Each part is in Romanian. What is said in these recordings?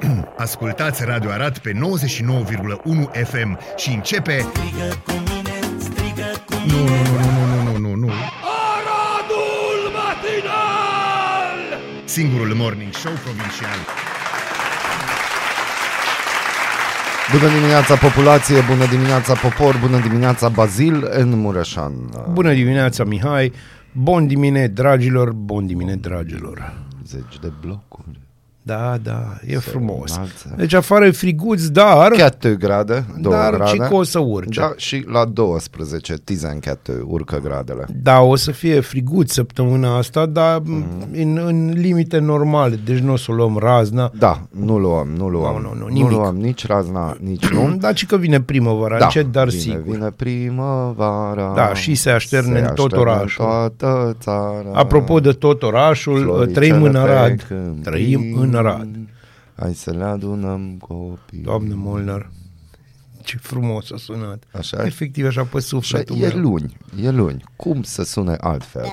Ascultați Radio Arad pe 99,1 FM și începe... Strigă cu mine, strigă cu Nu, mine nu, nu, nu, nu, nu, nu, nu. Aradul Matinal! Singurul morning show provincial. Bună dimineața populație, bună dimineața popor, bună dimineața Bazil în Mureșan. Bună dimineața, Mihai! Bun dimine, dragilor, bun dimine, dragilor! Zeci de blocuri. Da, da, e frumos. înalță. Deci afară e friguț, dar... Chiar grade, 2 Dar grade. și că o să urce. Da, și la 12 Tizen Cat urcă gradele. Da, o să fie friguț săptămâna asta, dar Mhm. în, în limite normale, deci nu o să o luăm razna. Da, nu luăm, nu luăm. Nu, nu, nu, nu nimic. luăm nici razna, nici nu. Dar și că vine primăvara, Da, încet, dar vine, sigur. Vine primăvara. Da, și se așterne în tot așterne orașul. toată țara. Apropo de tot orașul, Floricele trăim în pe Arad. câmpii. Trăim în Arad. Hai să le adunăm copii. Doamne Molnar, ce frumos a sunat. Așa? Efectiv, așa pe Și sufletul e meu. luni, e luni. Cum să sune altfel?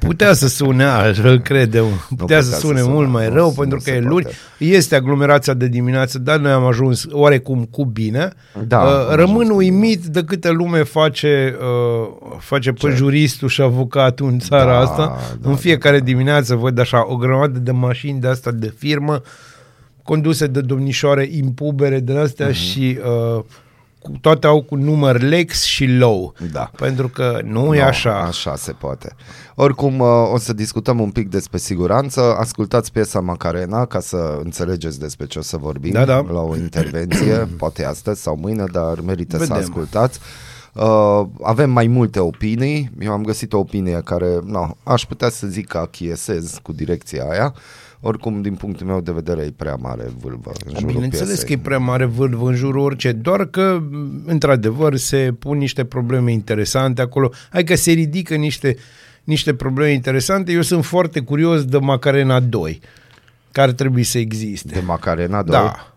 Putea să sune altfel, credem. Putea, putea să să sune sune, mult mai nu- rău, nu pentru că se e luni. poate. Este aglomerația de dimineață, dar noi am ajuns oarecum cu bine. Da, Uh, am ajuns Rămân cu uimit de câte lume face, uh, face pe juristul și avocatul în țara Da, asta. da, în fiecare dimineață văd așa o grămadă de mașini de asta de firmă conduse de domnișoare impubere de astea Mhm. și uh, cu, toate au cu număr Lex și Low. Da. Pentru că nu e No, așa. Așa se poate. Oricum, uh, o să discutăm un pic despre siguranță. Ascultați piesa Macarena ca să înțelegeți despre ce o să vorbim Da, da. la o intervenție, poate astăzi sau mâine, dar merită Vedem. să ascultați. Uh, avem mai multe opinii. Eu am găsit o opinie care, no, aș putea să zic că achiesez cu direcția aia. Oricum, din punctul meu de vedere, e prea mare vâlvă în jurul Bineînțeles piesei. că e prea mare vârf în jurul orice, doar că, m, într-adevăr, se pun niște probleme interesante acolo. Hai că se ridică niște, niște probleme interesante. Eu sunt foarte curios de Macarena 2, care trebuie să existe. De Macarena 2? da,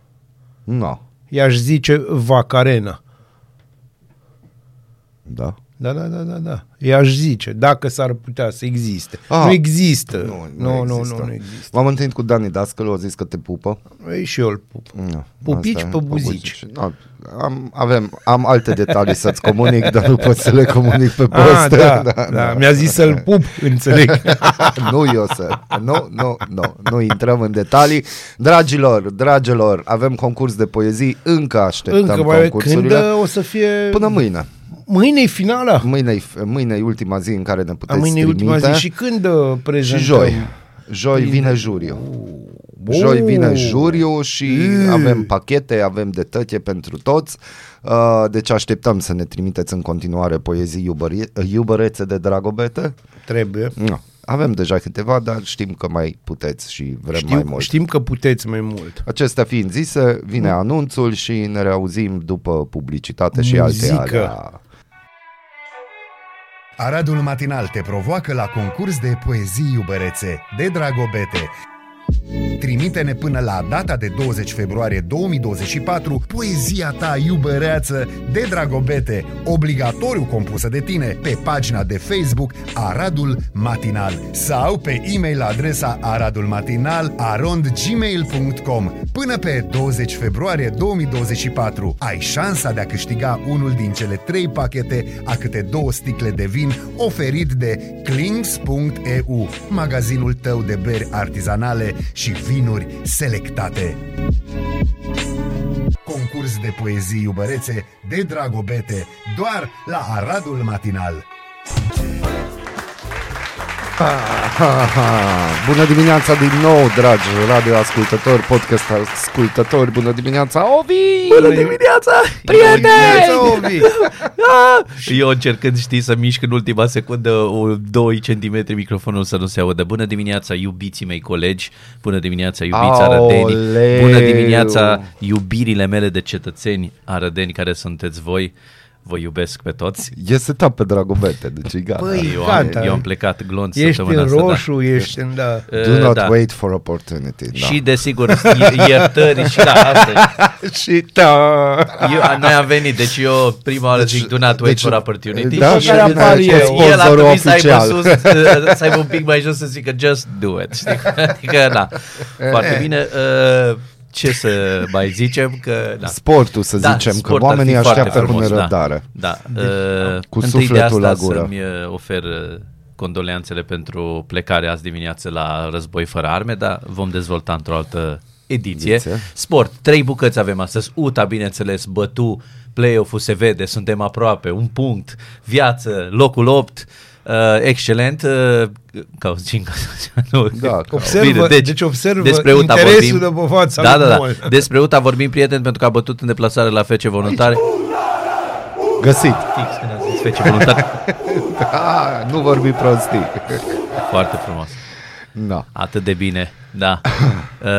No. i-aș zice Vacarena. Da. Da, da, da, da, da. I-aș zice, dacă s-ar putea să existe. Ah, nu există. Nu, nu, nu, există. nu, nu există. M-am întâlnit cu Dani Dascălu, a zis că te pupă. Ei, și eu îl pup. Nu, Pupici asta e, pe buzici. No, am, avem, am alte detalii să-ți comunic, dar nu pot să le comunic pe Ah, post. da, da, da, mi-a zis să-l pup, înțeleg. nu eu să. Nu, nu, nu. Nu intrăm în detalii. Dragilor, dragilor, avem concurs de poezii. Încă așteptăm Încă mai când concursurile. uh, o să fie... Până mâine. Mâine e finala. Mâine mâine e ultima zi în care ne A, puteți mâine e ultima trimite. zi. Și când uh, prezentăm? Și joi. Joi vine juriu. Joi vine juriu și Mm. avem pachete, avem detăche pentru toți. Uh, Deci așteptăm să ne trimiteți în continuare poezii iubări- iubărețe de dragobete. Trebuie. Nu. Avem deja câteva, dar știm că mai puteți și vrem mai Știu, mult. știm că puteți mai mult. Acestea fiind zise, vine anunțul și ne reauzim după publicitate și Muzică. alte alea. Aradul Matinal te provoacă la concurs de poezii iubărețe de Dragobete. Trimite-ne până la data de 20 februarie 2024 poezia ta iubăreață de Dragobete, obligatoriu compusă de tine, pe pagina de Facebook Aradul Matinal sau pe e-mail la adresa aradulmatinal arondgmail.com Până pe 20 februarie 2024 ai șansa de a câștiga unul din cele trei pachete a câte două sticle de vin oferit de Clings.eu, magazinul tău de beri artizanale și vinuri selectate. Concurs de poezii iubărețe de Dragobete, doar la Aradul Matinal. Ha, ha, ha. Bună dimineața din nou, dragi radioascultători, podcast ascultători, bună dimineața, Ovi! Bună dimineața, prieteni! Eu încercând, știi, să mișc în ultima secundă o 2 cm microfonul să nu se audă. Bună dimineața, iubiții mei colegi, bună dimineața, iubiți arădenii, Aoleu! bună dimineața, iubirile mele de cetățeni arădeni care sunteți voi. Vă iubesc pe toți. E setat pe Dragobete, deci e gata. Păi, Eu am, gata. eu am plecat glonț Ești săptămâna în asta, da. roșu, ești în... Da. Uh, Do not da. wait for opportunity. Da. Și desigur i- iertări și da, asta și da. eu, Noi am venit, deci eu prima oară zic do not wait deci- for opportunity da, și și el, vine apar cu eu. el a sponsorul trebuit să aibă oficial. sus, uh, să aibă un pic mai jos să zică just do it, știi? Adică, da, foarte bine. Uh, ce să mai zicem? Că, da. Sportul, să zicem, că sport ar fi oamenii foarte așteaptă cu frumos, nerăbdare. Da, da. Uh, Cu întâi de sufletul la asta gură. să-mi uh, ofer uh, condoleanțele pentru plecarea azi dimineață la război fără arme, dar vom dezvolta într-o altă ediție. Ediție. Sport, trei bucăți avem astăzi. UTA, bineînțeles, Bătu, play-off-ul se vede, suntem aproape, un punct, viață, locul 8, uh, excelent. Uh, ca o zincă, nu, Da, ca- Observă, deci, observă despre UTA interesul vorbim. de pe fața da, lui da, da. Mol. Despre UTA vorbim, prieten, pentru că a bătut în deplasare la FC Voluntari. Găsit. Fix când a zis FC Voluntari. Ah, nu vorbi prostii. Foarte frumos. Da. Atât de bine, da. Uh,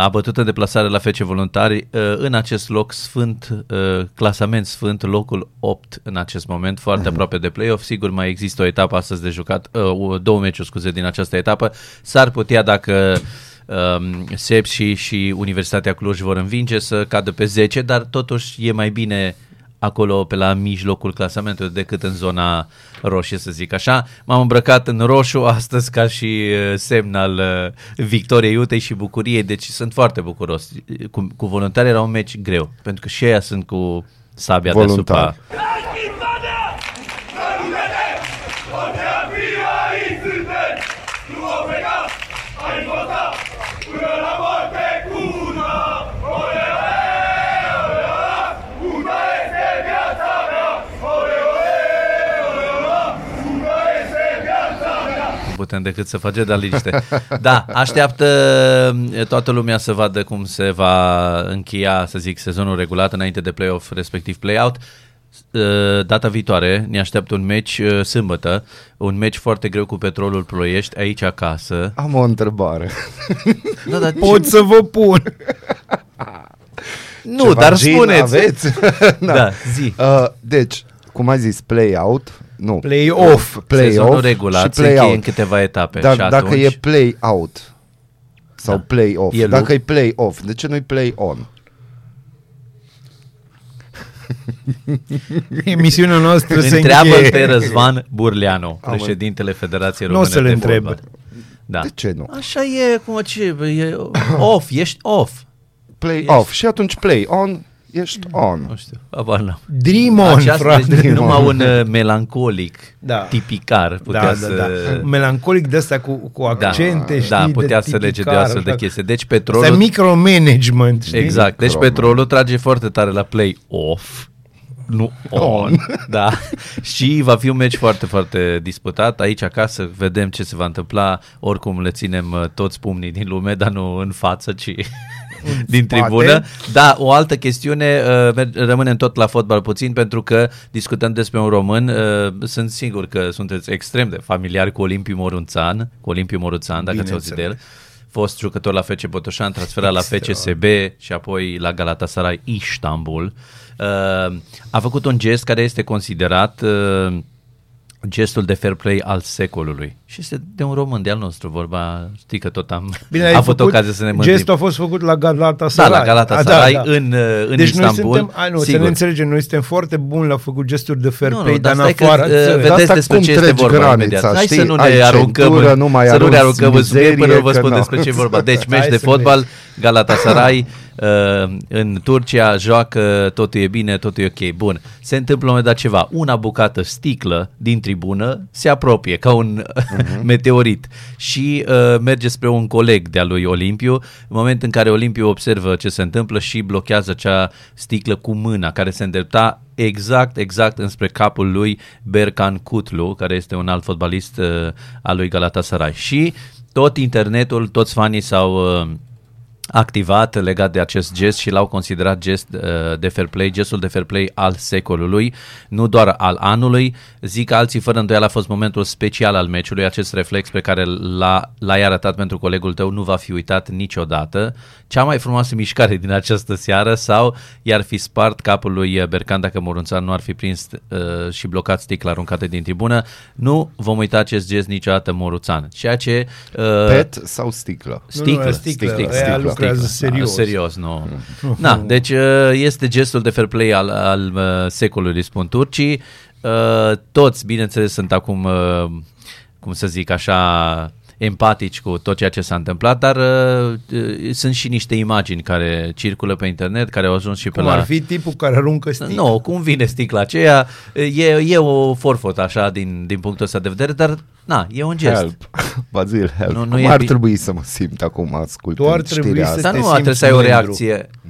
a bătut în deplasare la FC Voluntari uh, în acest loc sfânt, uh, clasament sfânt, locul 8 în acest moment, foarte aproape de play-off. Sigur, mai există o etapă astăzi de jucat, uh, două meciuri, scuze, din această etapă. S-ar putea dacă um, SEP și, și Universitatea Cluj vor învinge să cadă pe 10, dar totuși e mai bine acolo pe la mijlocul clasamentului decât în zona roșie, să zic așa. M-am îmbrăcat în roșu astăzi ca și uh, semn al uh, victoriei Utei și bucuriei, deci sunt foarte bucuros. Cu, cu voluntari era un meci greu, pentru că și ei sunt cu sabia Voluntari. deasupra. Putem decât să facem de liniște. Da, așteaptă e, toată lumea să vadă cum se va încheia, să zic, sezonul regulat înainte de play-off, respectiv play-out. E, Data viitoare ne așteaptă un meci e, sâmbătă, un meci foarte greu cu Petrolul Ploiești, aici acasă. Am o întrebare. Da, dar Pot să vă pun. nu, Ceva dar gin spuneți. Aveți? Da, zi. Uh, deci, cum ai zis, play-out? Nu. Play-off. Sezonul Play-off regulat și se încheie în play-out. câteva etape. Dar și dacă atunci, e play-out sau Da. play-off, E dacă lu- e play-off, de ce nu-i play-on? Emisiunea noastră se Întreabă încheie. pe Răzvan Burleanu, Am președintele Federației Nu o Române să le de întreb. Fotbal. Da. De ce nu? Așa e, cum ce, e off, ești off. Play-off și atunci play-on, ești on. Nu știu, abar n-am. Dream on, Aceasta frate. este numai un uh, melancolic Da. tipicar putea Da, da, să... da. Melancolic de asta cu, cu accente, știi, da, putea de să lege de tipicar, astfel de așa. chestii. Deci Asta e petrolul... micromanagement, știi? Exact. Deci Microman. petrolul trage foarte tare la play off. Nu on. da. Și va fi un meci foarte, foarte disputat. Aici acasă vedem ce se va întâmpla. Oricum le ținem uh, toți pumnii din lume, dar nu în față, ci din spate. tribună. Da, o altă chestiune, uh, mer- rămânem tot la fotbal puțin, pentru că discutăm despre un român. uh, Sunt sigur că sunteți extrem de familiari cu Olimpiu Morunțan, cu Olimpiu Morunțan, dacă ați auzit de el fost jucător la FC Botoșan, transferat la FCSB și apoi la Galatasaray Istanbul. Uh, a făcut un gest care este considerat uh, gestul de fair play al secolului. Și este de un român de al nostru, vorba, știi că tot am Bine, ai avut făcut, ocazia să ne mântim. Gestul a fost făcut la Da, Galatasaray. la Galatasaray, în, uh, în deci Istanbul. Noi suntem, ai, nu, să Sigur. ne înțelegem, noi suntem foarte buni la făcut gesturi de fair Nu, nu, play, dar dar în stai că, afara uh, țării. vedeți asta despre cum ce este treci vorba granița, imediat. Hai știi? să nu ne Ai aruncăm, centură, în- nu mai să nu ne arunci aruncăm în subiect până mizerie, nu vă că spun nu. despre ce e vorba. Deci, meci Hai de să vedem. fotbal, Galatasaray uh, în Turcia joacă, totul e bine, totul e ok. Bun, se întâmplă la un moment dat ceva. Una bucată sticlă din tribună se apropie ca un meteorit și uh, merge spre un coleg de-a lui Olimpiu. În moment în care Olimpiu observă ce se întâmplă și blochează acea sticlă cu mâna care se îndrepta exact, exact înspre capul lui Berkan Kutlu, care este un alt fotbalist uh, al lui Galatasaray. Și tot internetul, toți fanii s-au uh, activat legat de acest gest și l-au considerat gest uh, de fair play, gestul de fair play al secolului, nu doar al anului. Zic alții, fără îndoială a fost momentul special al meciului, acest reflex pe care l-a, l-ai arătat pentru colegul tău nu va fi uitat niciodată. Cea mai frumoasă mișcare din această seară sau i-ar fi spart capul lui Bercan dacă Morunțan nu ar fi prins uh, și blocat sticla aruncată din tribună. Nu vom uita acest gest niciodată Moruțan. Ceea ce... Uh, Pet sau sticlă? Sticlă, Nu, nu, sticlă, sticlă, aia sticlă, lucrează sticlă. serios. Serios, nu. Na, deci uh, este gestul de fair play al, al uh, secolului, spun turcii. Uh, Toți, bineînțeles, sunt acum, uh, cum să zic așa, empatici cu tot ceea ce s-a întâmplat, dar uh, uh, sunt și niște imagini care circulă pe internet, care au ajuns și pe Cum la... ar fi tipul care aruncă sticla. Nu, cum vine sticla aceea, e, e o forfot așa din, din punctul ăsta de vedere, dar na, e un gest. Help. Bazil, help. Nu, nu Cum e ar bine. trebui să mă simt acum ascultând Tu ar trebui știrea să asta? Dar te nu trebuie simți să ai o mândru. reacție. Mândru?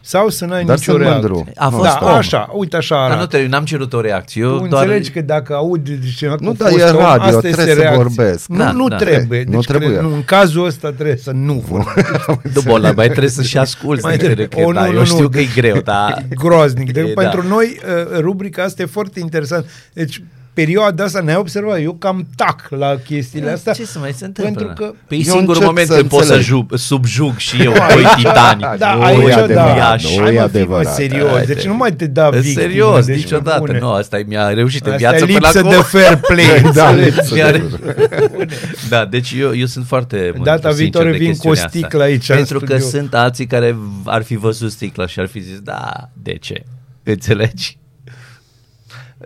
Sau să n-ai Dar nicio sunt reacție. mândru. A Nu, fost Da, om. așa, uite așa Dar arată. nu te, n-am cerut o reacție. Eu Tu doar... înțelegi că dacă aud cineva Nu, că dar fost e om, radio, asta trebuie este să reacție. vorbesc. Nu, Da, nu da. trebuie. Nu Deci, trebuie. cred- Nu, în cazul ăsta trebuie să nu vorbești. Nu, Bola, mai trebuie să și asculti. Mai Mai trebuie. trebuie. O, da, nu, eu nu, știu nu. că e greu, dar... E groaznic. De, E, pentru da. noi, uh, rubrica asta e foarte interesant. Deci, perioada asta ne-ai observat, eu cam tac la chestiile astea. Ce să mai se întâmplă? Pentru că Păi e Eu singurul încep moment să când pot să înțeleg. jug, subjug și eu doi titani. Da, Nu aici e da. adevărat, Iași. nu Hai, e mă, fii, mă, adevărat. serios. Haide. Deci nu mai te da În victimă. Serios, deci niciodată. bune. Nu, asta e, mi-a reușit în Asta viață e până lipsă acum. de fair play. Da, înțelegi? lipsă de- Mi-a- Da, deci eu, eu sunt foarte mândru, Data sincer, viitoare de vin cu o chestiunea asta. sticlă aici în Pentru că studio. sunt alții care ar fi văzut sticla și ar fi zis, da, de ce? Înțelegi?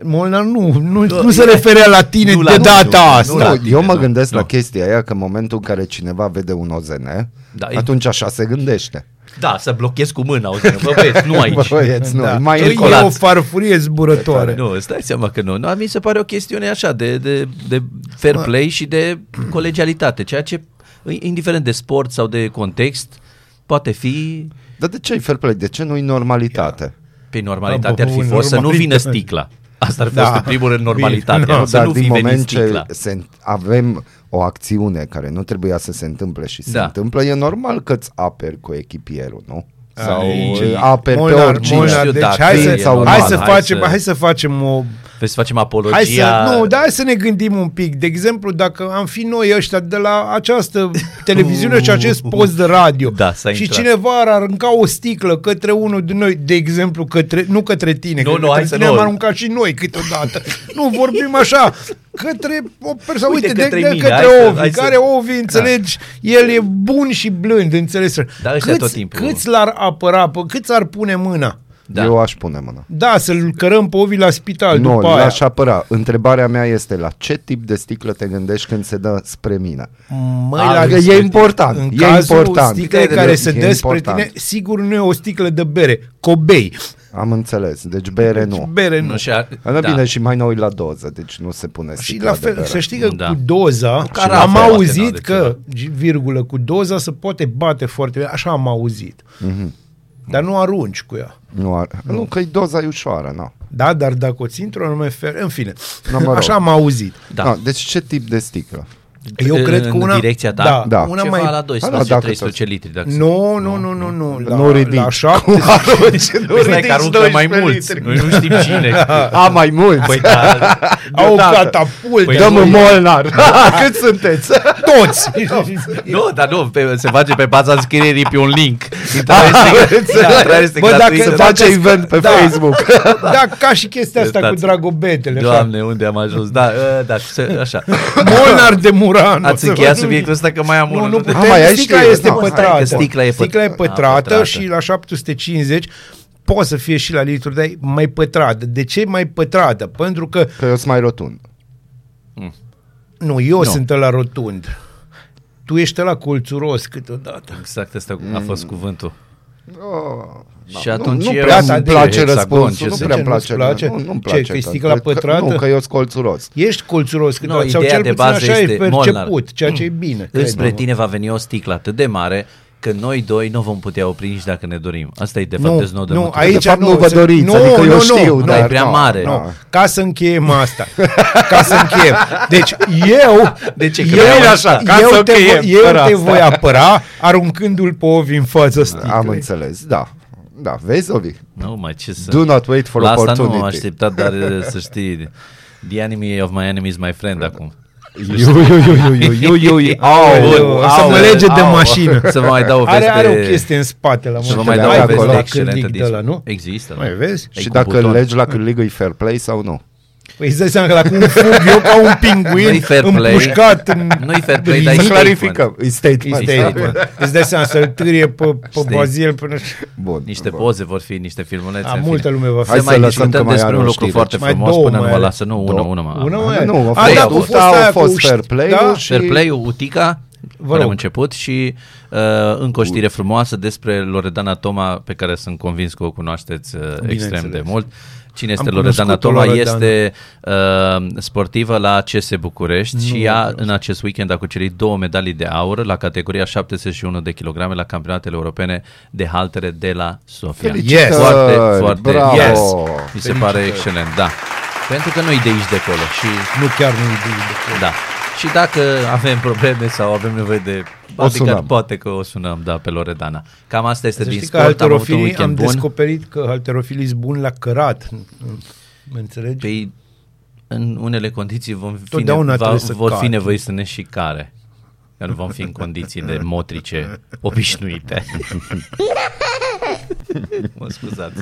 Molnar nu, nu, nu se referea la tine Nu la- de nu, data nu, nu, asta. nu la- Nu, eu mă nu, gândesc nu. la chestia aia că în momentul în care cineva vede un OZN, Da, e- atunci așa se gândește. Da, să blochez cu mâna, auzi, bă băieți, nu aici. Bă, băieți, nu, Da. mai E încolo. o farfurie zburătoare. Nu, îți dai seama că nu. nu. Mi se pare o chestiune așa de, de, de fair play și de colegialitate, ceea ce, indiferent de sport sau de context, poate fi Dar de ce e fair play? De ce nu-i normalitate? pe normalitate ar fi Bun, fost să nu vină normalitate. sticla. Asta ar fi Da. fost în primul rând normalitatea, Bine, nu, nu, să Dar nu fi din venit moment ce sticla. se, avem o acțiune care nu trebuia să se întâmple și se Da. întâmplă, e normal că îți aperi cu echipierul, nu? Sau Aici- aperi pe Molnar, oricine. Molnar, Știu deci dacă hai e să, normal, hai să hai facem, să- hai să facem o Vrei să facem apologia? Hai să, nu, dar hai să ne gândim un pic. De exemplu, dacă am fi noi ăștia de la această televiziune și acest post de radio Da, s-a și intrat. cineva ar arunca o sticlă către unul din noi, de exemplu, către, nu către tine, Nu, că nu, către hai să tine nu. am aruncat și noi câteodată. nu, vorbim așa, către o persoană, Uite, uite, de, către de, mine, către hai să- Ovi, hai să- care Ovi, înțelegi, el e bun și blând, înțelegi? Da, ăștia tot câți, timpul. câți l-ar apăra, pe- câți ar pune mâna? Da. Eu aș pune mâna. Da, să-l cărăm pe Ovi la spital Nu, după aia. l-aș apăra. Întrebarea mea este la ce tip de sticlă te gândești când se dă spre mine? Măi, A, la, e important, În e cazul important. sticlei E care se dă spre important. tine, sigur nu e o sticlă de bere, cobei. Am înțeles. Deci bere nu. Bere nu. Nu, și a, Da. Bine, și mai nou la doză, deci nu se pune Și sticla la de fel, bere. să știi că Da. cu doza, carafă, am poate, auzit nu, de că, virgulă, cu doza se poate bate foarte bine, așa am auzit. Mhm. Dar nu arunci cu ea. Nu, ar... nu că doza e ușoară, nu. Da, dar dacă o ții într-o anume fel, în fine, Da, mă rog. așa am auzit. Da. No, deci ce tip de sticlă? Eu în, cred că una... În direcția ta? Da, Da. una Ceva mai... la Da, da, dacă 12-13 litri. Dacă Nu, nu, nu, nu, nu. La, Nu ridici. La 7 Păi stai că aruncă mai mulți. Noi nu știm cine. A, mai mulți! Păi da, Au Deodată. catapult. Păi Dăm nu, în e- Molnar! Cât sunteți? toți. nu, dar nu, pe, se face pe baza înscrierii pe un link. Intrarea este, intrarea este Bă, dacă gratuită. Se Dacă- face event pe da. Facebook. da, ca și chestia asta cu Stați. dragobetele. așa. Doamne, unde am ajuns? Da, ă, da, se- așa. Molnar de Muran. Ați încheiat subiectul ăsta că mai am Nu, unul. nu de- putem. mai ai sticla știri? este Nu, hai, pătrată. că sticla e păt- sticla e a, pătrată pătrată. și la 750 poate să fie și la litru, dar e mai pătrată. De ce mai pătrată? Pentru că, Că eu sunt mai rotund. nu, eu Nu. sunt la rotund. Tu ești la colțuros câteodată. Exact, ăsta a fost cuvântul. Oh, Și atunci nu, nu eu- prea Gata, îmi de- place hexagon, răspunsul, ce nu să- prea îmi ce, nu-ți place. place? Nu, nu-mi Ce, place. că e că- sticla că- pătrată? Nu, că eu sunt colțuros. Ești colțuros Nu, câteodată, sau ideea cel de puțin bază așa este, e Molnar. perceput, ceea ce e bine. Înspre crede-mă. tine va veni o sticlă atât de mare că noi doi nu vom putea opri nici dacă ne dorim. Asta e de fapt Nu, deznodământul. nu, aici De fapt, nu nu, vă se- doriți, nu, adică eu nu, știu, nu, dar e dar prea nu, mare. nu. Nu, ca să încheiem asta. Ca să încheiem. Deci eu, De ce? Că eu, nu e așa, așa, ca eu, să te, încheiem, voi, eu fără te asta. voi apăra aruncându-l pe Ovi în fața sticlei. Am înțeles, da. Da, vezi, Ovi? Nu, mai ce să... Do not wait for La asta opportunity. nu am așteptat, dar eh, să știi, the enemy of my enemy is my friend acum. Iu, iu, iu, iu, iu, iu, iu, iu. Aoleu, Bun, o să mă aoleu, lege de aoleu. mașină. Să vă mai dau o Are, veste... are o chestie în spate la Să vă mână. mai dau Hai o acolo, veste la excelentă cârlig din de ăla, nu? Există, da. Mai vezi? E Și cu dacă buton. legi la cârligă e fair play sau nu? Păi îți dai seama că dacă un fug eu ca un pinguin Nu-i fair play. împușcat în... Nu-i fair play, dar e Să statement. clarificăm. E E statement. statement. Îți dai seama să-l târie pe, pe Stai. Bazil până... Bun. Niște bun. poze vor fi, niște filmulețe. A, în multă fine. lume va fi. Hai Să să mai lăsăm discutăm că mai despre are un o lucru știre. foarte Mai frumos două până nu mai mă are. lasă. Nu, una, Două. una. mă. Una mă- mai are. Nu, a A, fost da, tuta, a fost a aia fost cu- fair play-ul da? și- Fair play-ul, Utica, Vă care rog. am început și uh, încă o știre frumoasă despre Loredana Toma, pe care sunt convins că o cunoașteți uh, extrem Bineînțeles. de mult. Cine este Am Loredana cunoscut-o, Toma? Loredana. Este uh, sportivă la CS București Nu și o ea cunosc. în acest weekend a cucerit două medalii de aur la categoria 71 de kilograme la campionatele europene de haltere de la Sofia. Felicitări, Yes. Foarte, foarte bravo. Yes. Mi se pare excelent, da. Pentru că nu-i de aici de acolo și Nu chiar nu de, de da. Și dacă avem probleme sau avem nevoie de O adică sunăm. poate că o sunăm, da, pe Loredana. Cam asta este Să din știi că sport, am avut un halterofilii, am weekend bun. descoperit că halterofilii sunt buni la cărat. Mă înțelegi? Păi, în unele condiții vom fi, Totdeauna va, trebuie să vor fi cati. nevoiți să ne și care. Că nu vom fi în condițiile motrice obișnuite. mă scuzați.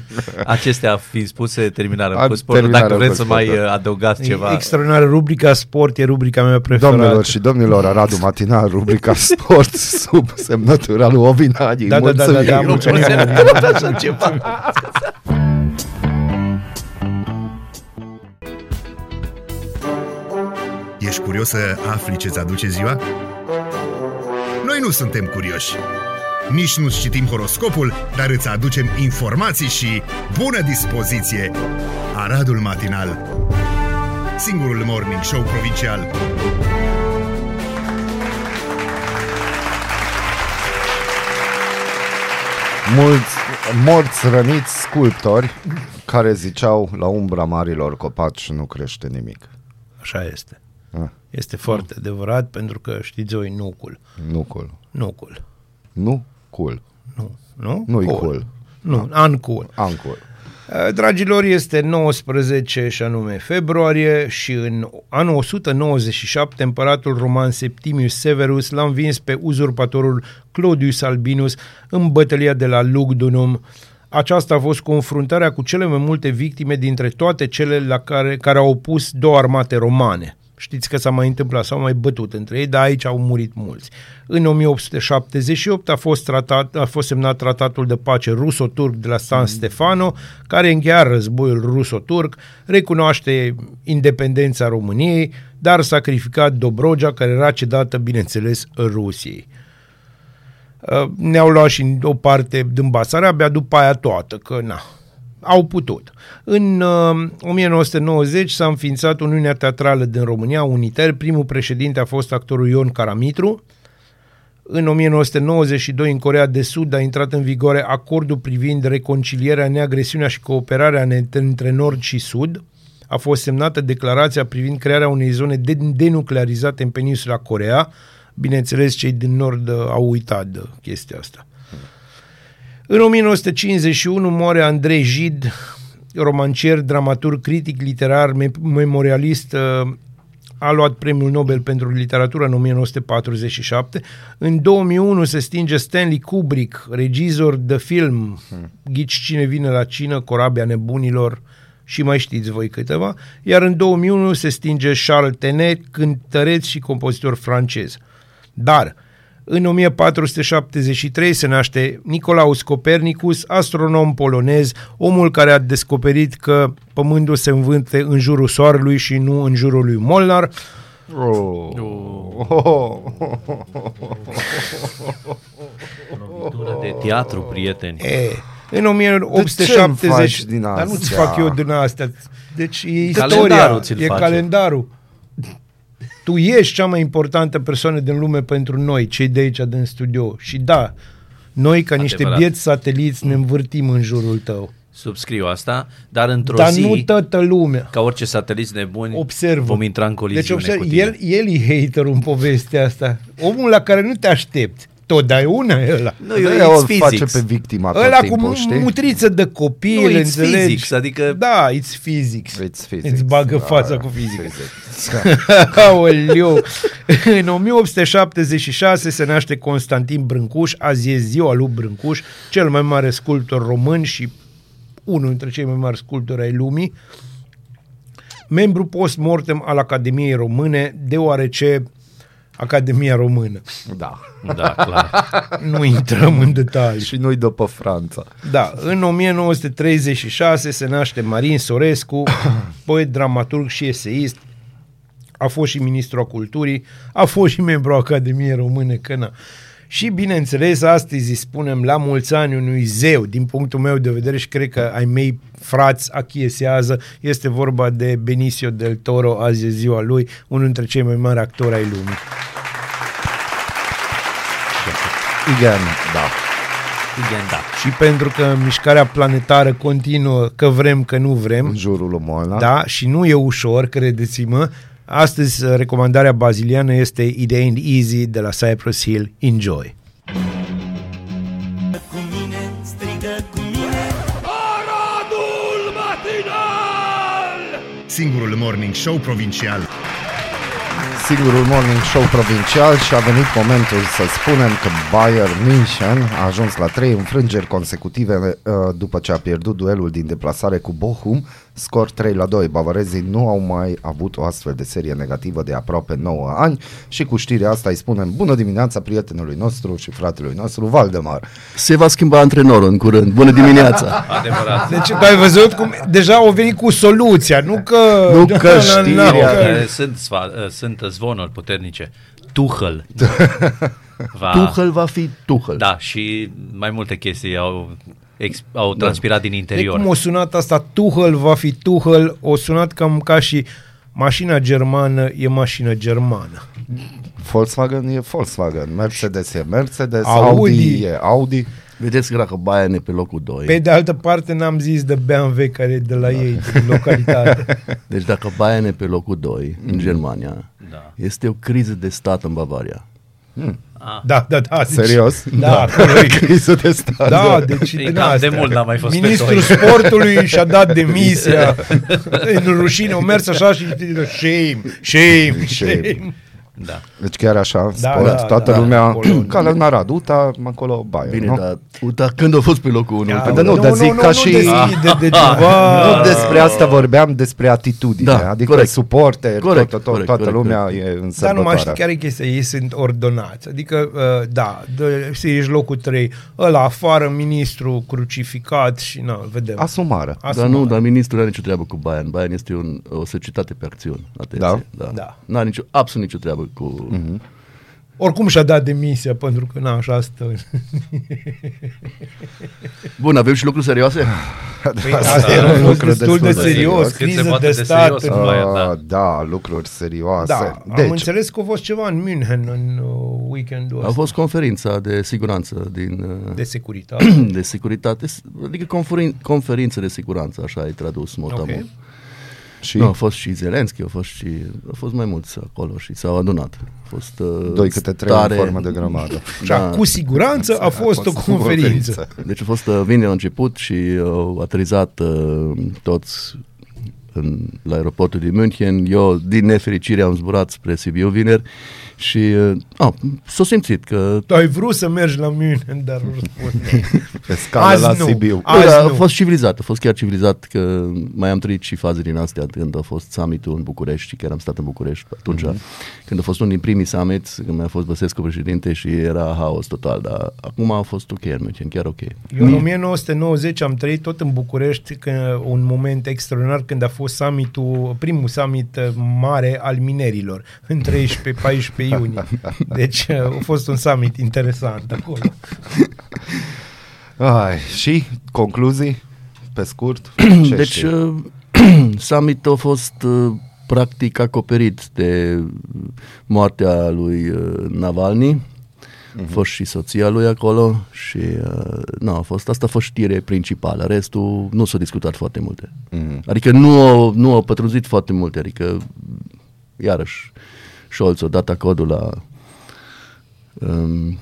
Acestea fiind spuse, terminarea A, cu sportul. terminarea Dacă vreți cu să mai sportul. uh, adăugați E ceva. extraordinar. Rubrica sport e rubrica mea preferată. Domnilor și domnilor, Aradu Matinal, rubrica sport sub semnătura lui Ovin Hagi. Da, da, da, da, da, Nu mulțumim. se întâmplă așa ceva. Ești curios să afli ce-ți aduce ziua? Noi nu suntem curioși. Nici nu citim horoscopul, dar îți aducem informații și bună dispoziție. Aradul Matinal Singurul morning show provincial Mulți morți răniți sculptori care ziceau la umbra marilor copaci nu crește nimic. Așa este. Ah, Este foarte adevărat pentru că știți voi nucul. nu cool. Nucul. Nu cool. Nu. Nu? Nu-i cool. Nu, uncool. Ancul. Uh, Dragilor, este 19 și anume februarie și în anul 197 împăratul roman Septimius Severus l-a învins pe uzurpatorul Claudius Albinus în bătălia de la Lugdunum. Aceasta a fost confruntarea cu cele mai multe victime dintre toate cele la care, care au opus două armate romane. Știți că s-a mai întâmplat, s-au mai bătut între ei, dar aici au murit mulți. În 1878 a fost, tratat, a fost semnat tratatul de pace ruso-turc de la San Stefano, care încheia războiul ruso-turc, recunoaște independența României, dar sacrificat Dobrogea, care era cedată, bineînțeles, Rusiei. Uh, ne-au luat și o parte din Basarabia, după aia toată, că na, au putut. În uh, 1990 s-a înființat Uniunea Teatrală din România, Uniter. Primul președinte a fost actorul Ion Caramitru. În 1992, în Corea de Sud, a intrat în vigoare acordul privind reconcilierea, neagresiunea și cooperarea ne- între Nord și Sud. A fost semnată declarația privind crearea unei zone de- denuclearizate în peninsula Corea. Bineînțeles, cei din Nord uh, au uitat de chestia asta. În 1951 moare Andrei Gide, romancier, dramaturg, critic literar, me- memorialist, uh, a luat premiul Nobel pentru literatură în 1947. În 2001 se stinge Stanley Kubrick, regizor de film Ghici cine vine la cină, Corabia nebunilor și mai știți voi câteva. Iar în 2001 se stinge Charles Tenet, cântăreț și compozitor francez. Dar în 1473 se naște Nicolaus Copernicus, astronom polonez, omul care a descoperit că pământul se învânte în jurul soarelui și nu în jurul lui Molnar. Oh. Lovitură de teatru, prieteni. E, în De ce 1870... îmi faci din Dar nu-ți astea? fac eu din astea. Deci e istoria, Calendarul ți-l e face. calendarul. Tu ești cea mai importantă persoană din lume pentru noi, cei de aici din studio. Și da, Noi, ca niște Adevărat. bieți sateliți, ne învârtim în jurul tău. Subscriu asta, dar într-o Dar zi, nu toată lumea. ca orice sateliți nebuni, Observă. vom intra în Deci coliziune observ, cu tine. el, el e haterul în povestea asta. Omul la care nu te aștepți. Totdeauna e ăla. Nu, eu, Da, it's o physics. face pe victima tot Ăla cu timpul, mu- știi? mutriță de copil, Nu, it's înțelegi? physics, adică- Da, it's physics. It's physics. Îți bagă Da, fața cu fizică. physics. Aoleu. În 1876 se naște Constantin Brâncuș, azi e ziua lui Brâncuș, cel mai mare sculptor român și unul dintre cei mai mari sculptori ai lumii, membru post-mortem al Academiei Române, deoarece Academia Română. Da. Da, clar. Nu intrăm în detalii. Și noi după Franța. Da, în 1936 se naște Marin Sorescu, poet, dramaturg și eseist, a fost și ministru al culturii, a fost și membru al Academiei Române, că na. Și bineînțeles, astăzi îi spunem la mulți ani unui zeu, din punctul meu de vedere și cred că ai mei frați achiesează, este vorba de Benicio del Toro, azi e ziua lui, unul dintre cei mai mari actori ai lumii. Igen, da. Igen, da. Și pentru că mișcarea planetară continuă, că vrem, că nu vrem, În jurul lui Molnar. Da, și nu e ușor, credeți-mă. Astăzi uh, recomandarea baziliană este It Ain't Easy de la Cypress Hill. Enjoy! cu mine, strigă cu mine Singurul morning show provincial. Singurul morning show provincial și a venit momentul să spunem că Bayern München a ajuns la trei înfrângeri consecutive uh, după ce a pierdut duelul din deplasare cu Bochum, scor 3 la 2. Bavarezii nu au mai avut o astfel de serie negativă de aproape 9 ani și cu știrea asta îi spunem bună dimineața prietenului nostru și fratelui nostru Valdemar. Se va schimba antrenorul în curând. Bună dimineața! Adevărat. Deci tu ai văzut cum deja au venit cu soluția, nu că... Nu că știrea. Uh, Sunt, sfa- uh, sunt zvonuri puternice. Tuchel. Va, Tuchel va fi Tuchel. Da, și mai multe chestii au, ex, au transpirat din E interior. cum o sunat asta, Tuchel va fi Tuchel, o sunat cam ca și mașina germană e mașină germană. Volkswagen e Volkswagen, Mercedes e Mercedes, Audi. Audi, e Audi. Vedeți că dacă Bayern e pe locul 2, Pe de altă parte n-am zis de BMW care e de la ei, din localitate. deci dacă Bayern e pe locul 2 în Germania, Da. este o criză de stat în Bavaria. Da, da, da. Deci, Serios? Da, acolo e Criză de stat. Da, deci E din cam de astea. mult n-am mai fost pe Ministrul doi. sportului și-a dat demisia în rușine, au mers așa și shame, shame, shame. Da. Deci chiar așa, Da, sport, da, toată da, lumea, acolo. ca la Arad, uita, acolo Bayern, Bine, nu? dar uita când a fost pe locul 1. Ia, Dar nu, dar zic ca și- Nu deschide degeaba. Nu despre asta vorbeam, despre atitudine, Da, adică corect. suporter, Corect, tot, tot, corect, toată corect, lumea corect. e în Dar nu mai sărbătoare. știi care e chestia, ei sunt ordonați. Adică, uh, da, de, să ești locul 3, ăla afară, ministru crucificat și na, vedem. Asumare. Dar nu, dar ministrul nu are nicio treabă cu Bayern. Bayern este un, o societate pe acțiuni. Atenție. Da? Da. N-are nicio, absolut nicio treabă cu... Mhm. Oricum și-a dat demisia, pentru că, na, așa stă. Bun, avem și lucruri serioase? Păi, asta era un lucru destul de destul de serios, serios. Cât se criză poate de de stat. serios. în- Bayern, da. Ah, da, lucruri serioase. Da, am deci, înțeles că a fost ceva în München în uh, weekendul A ăsta fost conferința de siguranță din... uh, de securitate. de securitate, adică conferin, conferință de siguranță, așa e tradus motamul. Ok. Okay. Și Nu, a fost și Zelenski, a fost și a fost mai mulți acolo și s-au adunat. A fost uh, doi câte trei stare, în formă de grămadă. Și cu siguranță a fost o conferință. Deci a fost uh, vineri la început și au aterizat uh, toți în, la aeroportul din München. Eu, din nefericire, am zburat spre Sibiu vineri și uh, ah, s-a simțit că Tu ai vrut să mergi la München, dar nu răspuns. Pe scală Azi la nu. Sibiu. Azi Bă, da, a nu. fost civilizat, a fost chiar civilizat că mai am trăit și faze din astea când a fost summitul în București și chiar am stat în București atunci, mm-hmm. când a fost unul din primii summits, când mai a fost Băsescu președinte și era haos total, dar acum a fost ok în München, chiar ok. Eu în 1990 am trăit tot în București că un moment extraordinar când a fost summitul, primul summit uh, mare al minerilor în 13-14 iunie. Deci uh, a fost un summit interesant acolo. Ai, și concluzii, pe scurt? Ce deci știi? uh, summitul a fost uh, practic acoperit de moartea lui uh, Navalny. A fost și soția lui acolo și uh, nu, a fost, asta a fost știre principală. Restul nu s-a discutat foarte multe. Mhm. Adică nu au, nu au pătrunzit foarte multe, adică iarăși Scholz a dat acordul la um,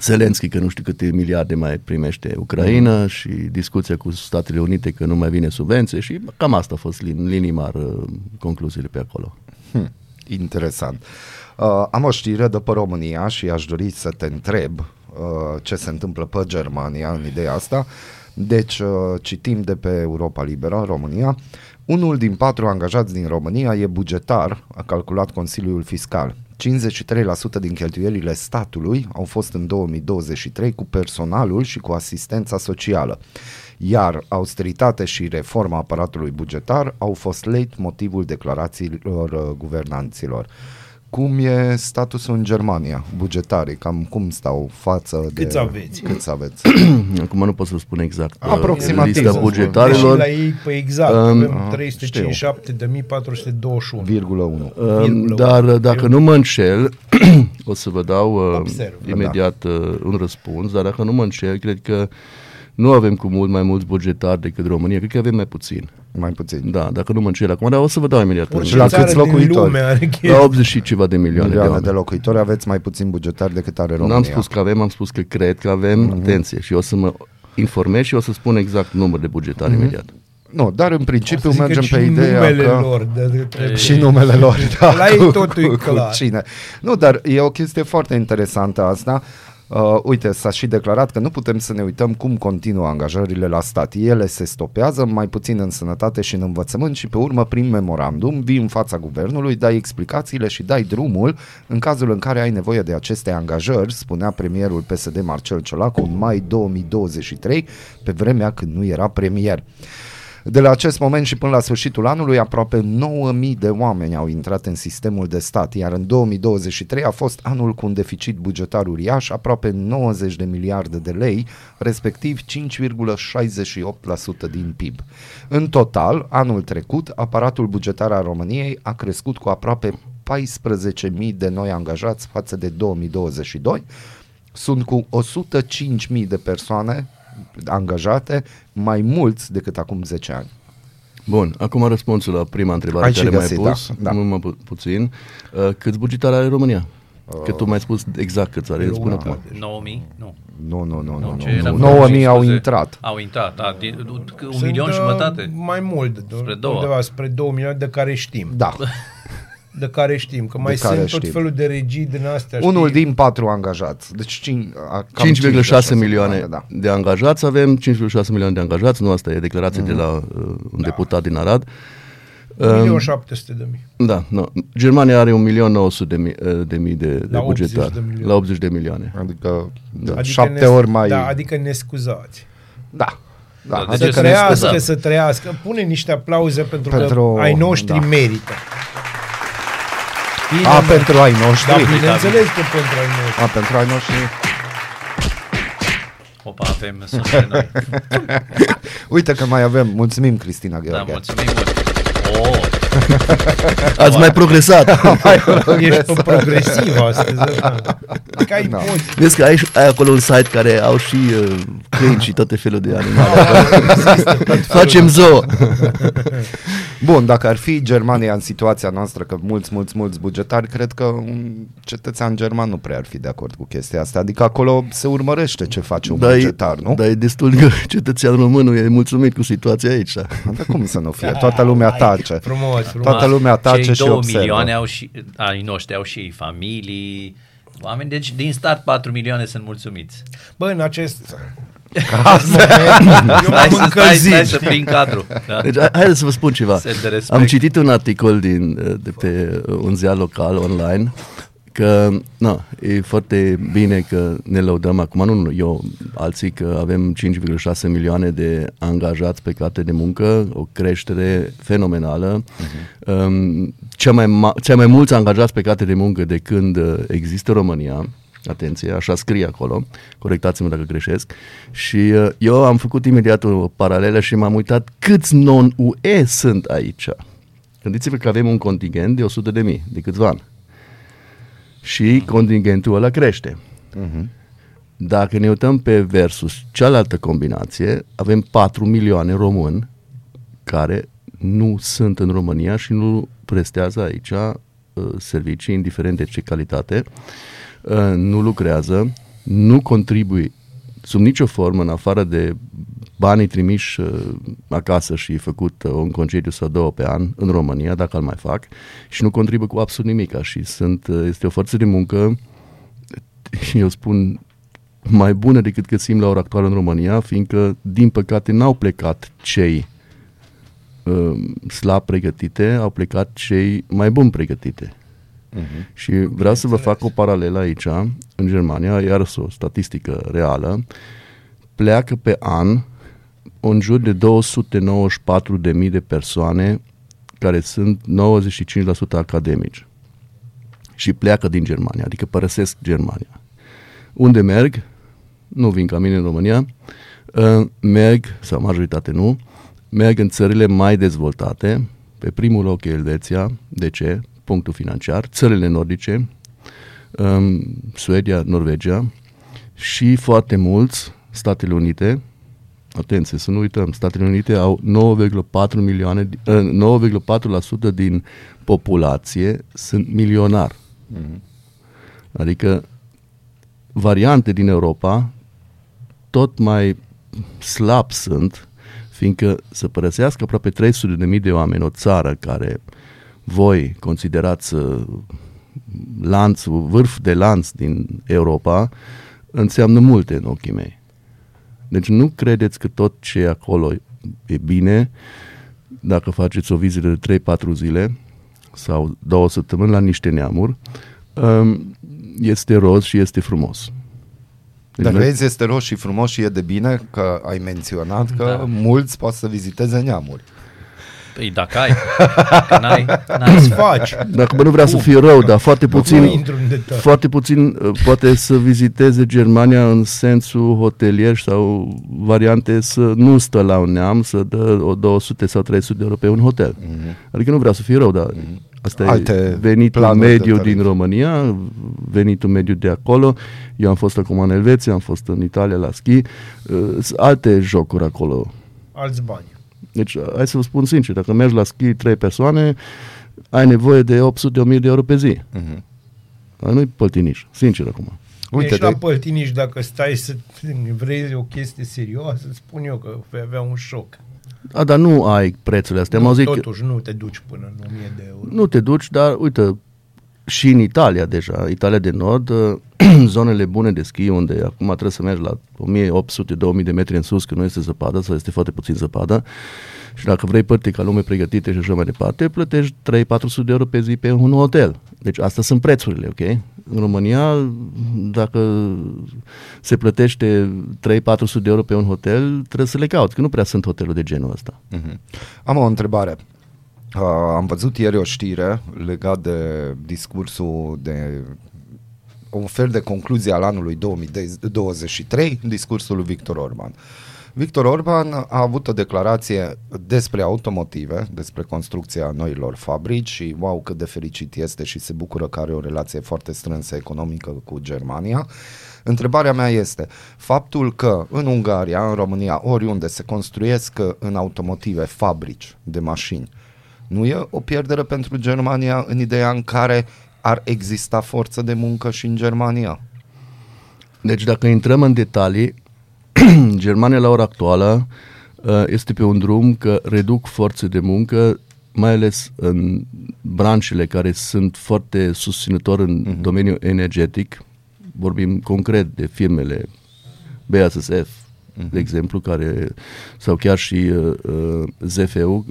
Zelensky că nu știu câte miliarde mai primește Ucraina Mhm. și discuția cu Statele Unite că nu mai vine subvenție și cam asta a fost în linii mari uh, concluziile pe acolo. Hm, interesant. Uh, am o știre de pe România și aș dori să te întreb uh, ce se întâmplă pe Germania în ideea asta. Deci, uh, citim de pe Europa Liberă, România. Unul din patru angajați din România e bugetar, a calculat Consiliul Fiscal. 53% din cheltuielile statului au fost în 2023 cu personalul și cu asistența socială. Iar austeritate și reforma aparatului bugetar au fost leit motivul declarațiilor uh, guvernanților. Cum e statusul în Germania, bugetarii? Cam cum stau față de... Câți aveți? Câți aveți? Acum nu pot să spun exact uh, Aproximativ, să lista spun. bugetarilor. Deși la ei, pe exact, Um, avem ah, 357.421. Virgulă 1. Um, virgulă dar unu. dacă Eu- nu mă înșel, o să vă dau uh, Observ, imediat uh, un răspuns, dar dacă nu mă înșel, cred că nu avem cu mult mai mulți bugetari decât România, cred că avem mai puțin. Mai puțin. Da, dacă nu mă înșel acum, dar o să vă dau imediat. Orice Și la țară câți din locuitori? lume are La chestii. 80 și ceva de milioane, Milioane de de oameni. locuitori, aveți mai puțin bugetari decât are România. N-am spus că avem, am spus că cred că avem, Mhm. atenție, și o să mă informez și o să spun exact numărul de bugetari Mhm. imediat. Nu, dar în principiu O să zică mergem și pe ideea numele că... lor. De, de, trebuie. Și numele lor, da. La ei totul e clar. cine. Nu, dar e o chestie foarte interesantă asta. Uh, uite, s-a și declarat că nu putem să ne uităm cum continuă angajările la stat. Ele se stopează mai puțin în sănătate și în învățământ și pe urmă prin memorandum vii în fața guvernului, dai explicațiile și dai drumul în cazul în care ai nevoie de aceste angajări, spunea premierul PSD Marcel Ciolacu în mai 2023, pe vremea când nu era premier. De la acest moment și până la sfârșitul anului, aproape 9.000 de oameni au intrat în sistemul de stat, iar în 2023 a fost anul cu un deficit bugetar uriaș, aproape 90 de miliarde de lei, respectiv 5,68% din PIB. În total, anul trecut, aparatul bugetar al României a crescut cu aproape 14.000 de noi angajați față de 2022, sunt cu 105.000 de persoane angajate, mai mulți decât acum 10 ani. Bun, acum răspunsul la prima întrebare Ai care și mi-ai găsit, pus, da, da. nu mă pu- puțin. Uh, câți bugetari are România? Că tu mi-ai spus exact câți are, eu îți spun Una. acum. 9000? Nu. Nu, nu, nu, nu, ce era nu. cu 9.000 au 15? intrat. Au intrat, da. Din, un Sunt, milion uh, jumătate. Mai mult, Spre două. undeva spre 2 milioane de care știm. Da. De care știm, că mai De care sunt tot știm. felul de regii din astea. Unul știi? din patru angajați. Deci cin, a, cam 5,6 milioane Da. de angajați avem, 5,6 milioane de angajați, nu asta e declarație de la uh, un deputat din Arad. 1.700 de mii. Da, nu. Germania are 1.900.000 de, mii, uh, de, mii de, de La 80 bugetari. de milioane. La 80 de milioane. Adică da. Adică șapte ne, ori mai... Da, adică ne scuzați. Da. Da, Da, de Să ce adică să ne trăiască, scuzăm? să trăiască. Pune niște aplauze pentru, Pentru- că ai noștri da. merită. Bine, A, mă. pentru ai noștri. Da, bineînțeles că pentru ai noștri. A, pentru ai noștri. Opa, avem sunete noi. Uite că mai avem. Mulțumim, Cristina Da, Gheorghe. mulțumim mult. Oh, Ați mai progresat! Ești pe progresiv astăzi. Da. Că ai Da. poți. Vezi că ai, ai acolo un site care au și uh, câini și toate felul de animale. Facem zoo! Bun, dacă ar fi Germania în situația noastră, că mulți, mulți, mulți bugetari, cred că un cetățean german nu prea ar fi de acord cu chestia asta. Adică acolo se urmărește ce face un Dar e, bugetar, nu? dar e destul că cetățean român nu e mulțumit cu situația aici. Dar cum să nu fie? Toată lumea tace. Frumos, frumos. Toată lumea tace Cei și două observă. milioane au și, ai noștri au și ei familii, oameni, deci din start 4 milioane sunt mulțumiți. Bă, în acest, acest moment, eu Stai m-am să, stai, încălzit. stai să prind cadru. Da. Deci, hai- haideți să vă spun ceva. Semn de respect. Am citit un articol din, uh, de pe uh, un ziar local online că na, e foarte bine că ne lăudăm acum, nu, nu eu, alții că avem 5,6 milioane de angajați pe carte de muncă, o creștere fenomenală. Uh-huh. Um, cea, mai ma- cea mai mulți angajați pe carte de muncă de când uh, există România, atenție, așa scrie acolo, corectați-mă dacă greșesc, și uh, eu am făcut imediat o paralelă și m-am uitat câți non-UE sunt aici. Gândiți-vă că avem un contingent de 100 de mii de câțiva ani. și contingentul ăla crește. Dacă ne uităm pe versus cealaltă combinație, avem 4 milioane români care nu sunt în România și nu prestează aici uh, servicii, indiferent de ce calitate, uh, nu lucrează, nu contribuie sub nicio formă, în afară de banii trimiși uh, acasă și făcut uh, un concediu sau două pe an în România, dacă îl mai fac, și nu contribuie cu absolut nimic. Și sunt, uh, este o forță de muncă, eu spun, mai bună decât găsim la ora actuală în România, fiindcă, din păcate, n-au plecat cei uh, slab pregătite, au plecat cei mai buni pregătite. Uh-huh. Și vreau să vă fac o paralelă aici, în Germania, iar o statistică reală, pleacă pe an în jur de 294.000 de persoane care sunt 95% academici și pleacă din Germania, adică părăsesc Germania. Unde merg? Nu vin ca mine în România, uh, merg, sau majoritate nu, merg în țările mai dezvoltate, pe primul loc e Elveția, de ce? Punctul financiar, țările nordice, um, Suedia, Norvegia și foarte mulți Statele Unite, atenție, să nu uităm, Statele Unite au 9,4 milioane, uh, 9,4% din populație sunt milionari. Adică variante din Europa tot mai slab sunt, fiindcă să părăsească aproape 300.000 de oameni o țară care voi considerați uh, lanțul, vârf de lanț din Europa, înseamnă multe în ochii mei. Deci nu credeți că tot ce e acolo e bine dacă faceți o vizită de 3-4 zile sau două săptămâni la niște neamuri, um, este roz și este frumos. Deci Dar noi- vezi, este roș și frumos și e de bine că ai menționat că Da. da. mulți pot să viziteze neamuri. Păi dacă ai, dacă n-ai, n-ai. Îți faci. Dacă bă, nu vrea să fie rău, dar foarte Nu puțin, intru în detalii. foarte puțin uh, poate să viziteze Germania în sensul hotelier sau variante să nu stă la un neam, să dă o 200 sau 300 de euro pe un hotel. Mm-hmm. Adică nu vreau să fie rău, dar asta Mhm. Alte e venitul planuri de mediu tarif. din România, venitul mediu de acolo. Eu am fost acum în Elveția, am fost în Italia la schi, uh, sunt alte jocuri acolo. Alți bani. Deci, uh, hai să vă spun sincer, dacă mergi la schi trei persoane, ai nevoie de 800-1000 de euro pe zi. Mhm. Dar nu-i păltiniș, sincer acum. Uite, Uite, Ești la de, Păltiniș dacă stai să vrei o chestie serioasă, îți spun eu că vei avea un șoc. A, dar nu ai prețurile astea. Am Nu, auzit că totuși nu te duci până în 1000 de euro. nu te duci, dar uite, și în Italia deja, Italia de Nord, uh, zonele bune de schi, unde acum trebuie să mergi la 1800-2000 de metri în sus, că nu este zăpadă sau este foarte puțin zăpadă. Și dacă vrei părți ca lume pregătite și așa mai departe, plătești 3-400 de euro pe zi pe un hotel. Deci astea sunt prețurile, ok? În România, dacă se plătește 3-400 de euro pe un hotel, trebuie să le cauți, că nu prea sunt hoteluri de genul ăsta. Mhm. Am o întrebare. Uh, am văzut ieri o știre legat de discursul de un fel de concluzie al anului 2023, discursul lui Victor Orban. Victor Orban a avut o declarație despre automotive, despre construcția noilor fabrici și wow cât de fericit este și se bucură că are o relație foarte strânsă economică cu Germania. Întrebarea mea este, faptul că în Ungaria, în România, oriunde se construiesc uh, în automotive fabrici de mașini, nu e o pierdere pentru Germania în ideea în care ar exista forță de muncă și în Germania? Deci dacă intrăm în detalii, Germania la ora actuală uh, este pe un drum că reduc forțe de muncă, mai ales în branșele care sunt foarte susținători în uh-huh. domeniul energetic. Vorbim concret de firmele BASF, uh-huh. de exemplu, care sau chiar și uh, uh, ZFU,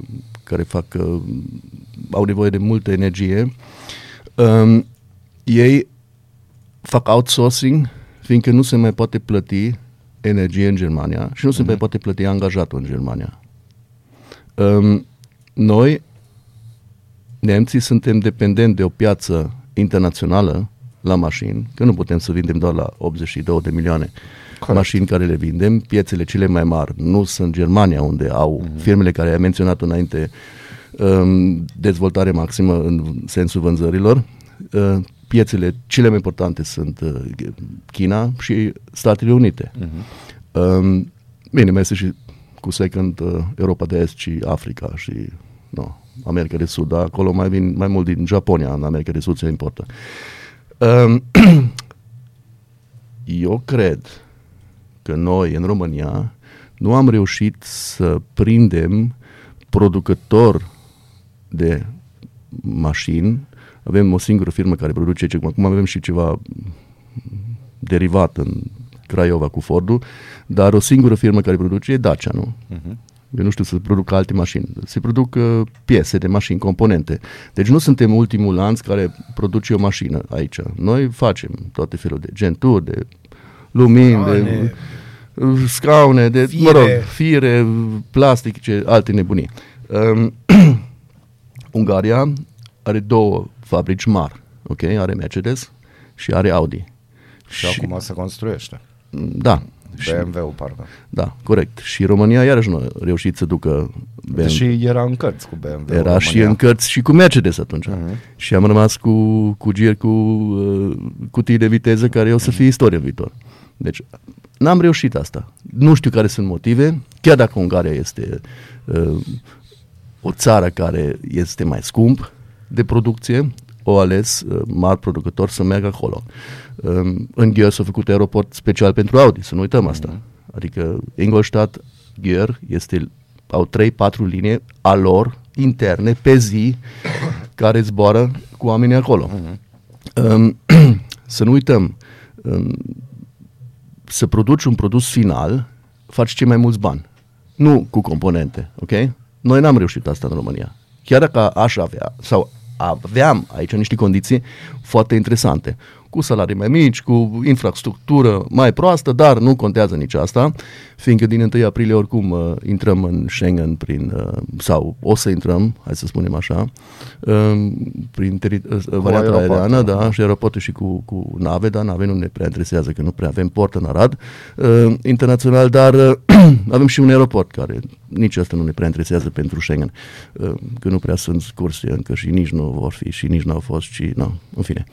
care fac uh, au nevoie de multă energie. Um, ei fac outsourcing, fiindcă nu se mai poate plăti energie în Germania și nu se mai poate plăti angajatul în Germania. Um, noi, nemții, suntem dependenți de o piață internațională la mașini, că nu putem să vindem doar la 82 de milioane Corect. mașini care le vindem. Piețele cele mai mari nu sunt Germania, unde au Mhm. firmele care ai menționat înainte um, dezvoltare maximă în sensul vânzărilor. Uh, piețele cele mai importante sunt uh, China și Statele Unite. Uh-huh. Um, bine, mai este și cu second uh, Europa de Est și Africa și no, America de Sud, dar acolo mai vin mai mult din Japonia, în America de Sud se importă. Um, eu cred că noi, în România, nu am reușit să prindem producător de mașini. Avem o singură firmă care produce, ce, acum avem și ceva derivat în Craiova cu Fordul, dar o singură firmă care produce e Dacia, nu? Uh-huh. Eu nu știu să produc alte mașini. Se produc uh, piese de mașini, componente. Deci nu suntem ultimul lanț care produce o mașină aici. Noi facem toate felul de genturi, de lumini, de uh, scaune, de, Fire. mă rog, fire, plastice, alte nebunii. Um, Ungaria are două fabrici mari, ok? Are Mercedes și are Audi. Și, acum se construiește. Da, și, BMW-ul, parcă. da, corect. Și România iarăși nu a reușit să ducă BMW. Deși era în cărți cu BMW. Era și în cărți și cu Mercedes atunci. Uh-huh. Și am rămas cu, cu gier cu uh, cutii de viteză care o să fie istorie în viitor. Deci n-am reușit asta. Nu știu care sunt motive, chiar dacă Ungaria este uh, o țară care este mai scump de producție, o ales uh, mari producători să meargă acolo. Um, în Gheor s-a făcut aeroport special pentru Audi, să nu uităm asta. Adică Ingolstadt, Gheor, este, au 3-4 linii a lor interne pe zi care zboară cu oamenii acolo. Um, să nu uităm, um, să produci un produs final, faci cei mai mulți bani. Nu cu componente, ok? Noi n-am reușit asta în România. Chiar dacă aș avea, sau aveam aici niște condiții foarte interesante, cu salarii mai mici, cu infrastructură mai proastă, dar nu contează nici asta, fiindcă din 1 aprilie oricum uh, intrăm în Schengen prin, uh, sau o să intrăm, hai să spunem așa, uh, prin teri- uh, varianta aeroportul. aeriană, da, și aeroportul și cu, cu nave, dar nave nu ne prea interesează, că nu prea avem port în Arad uh, internațional, dar uh, avem și un aeroport care nici asta nu ne prea interesează pentru Schengen, uh, că nu prea sunt curse încă și nici nu vor fi și nici nu au fost și, nu, în fine.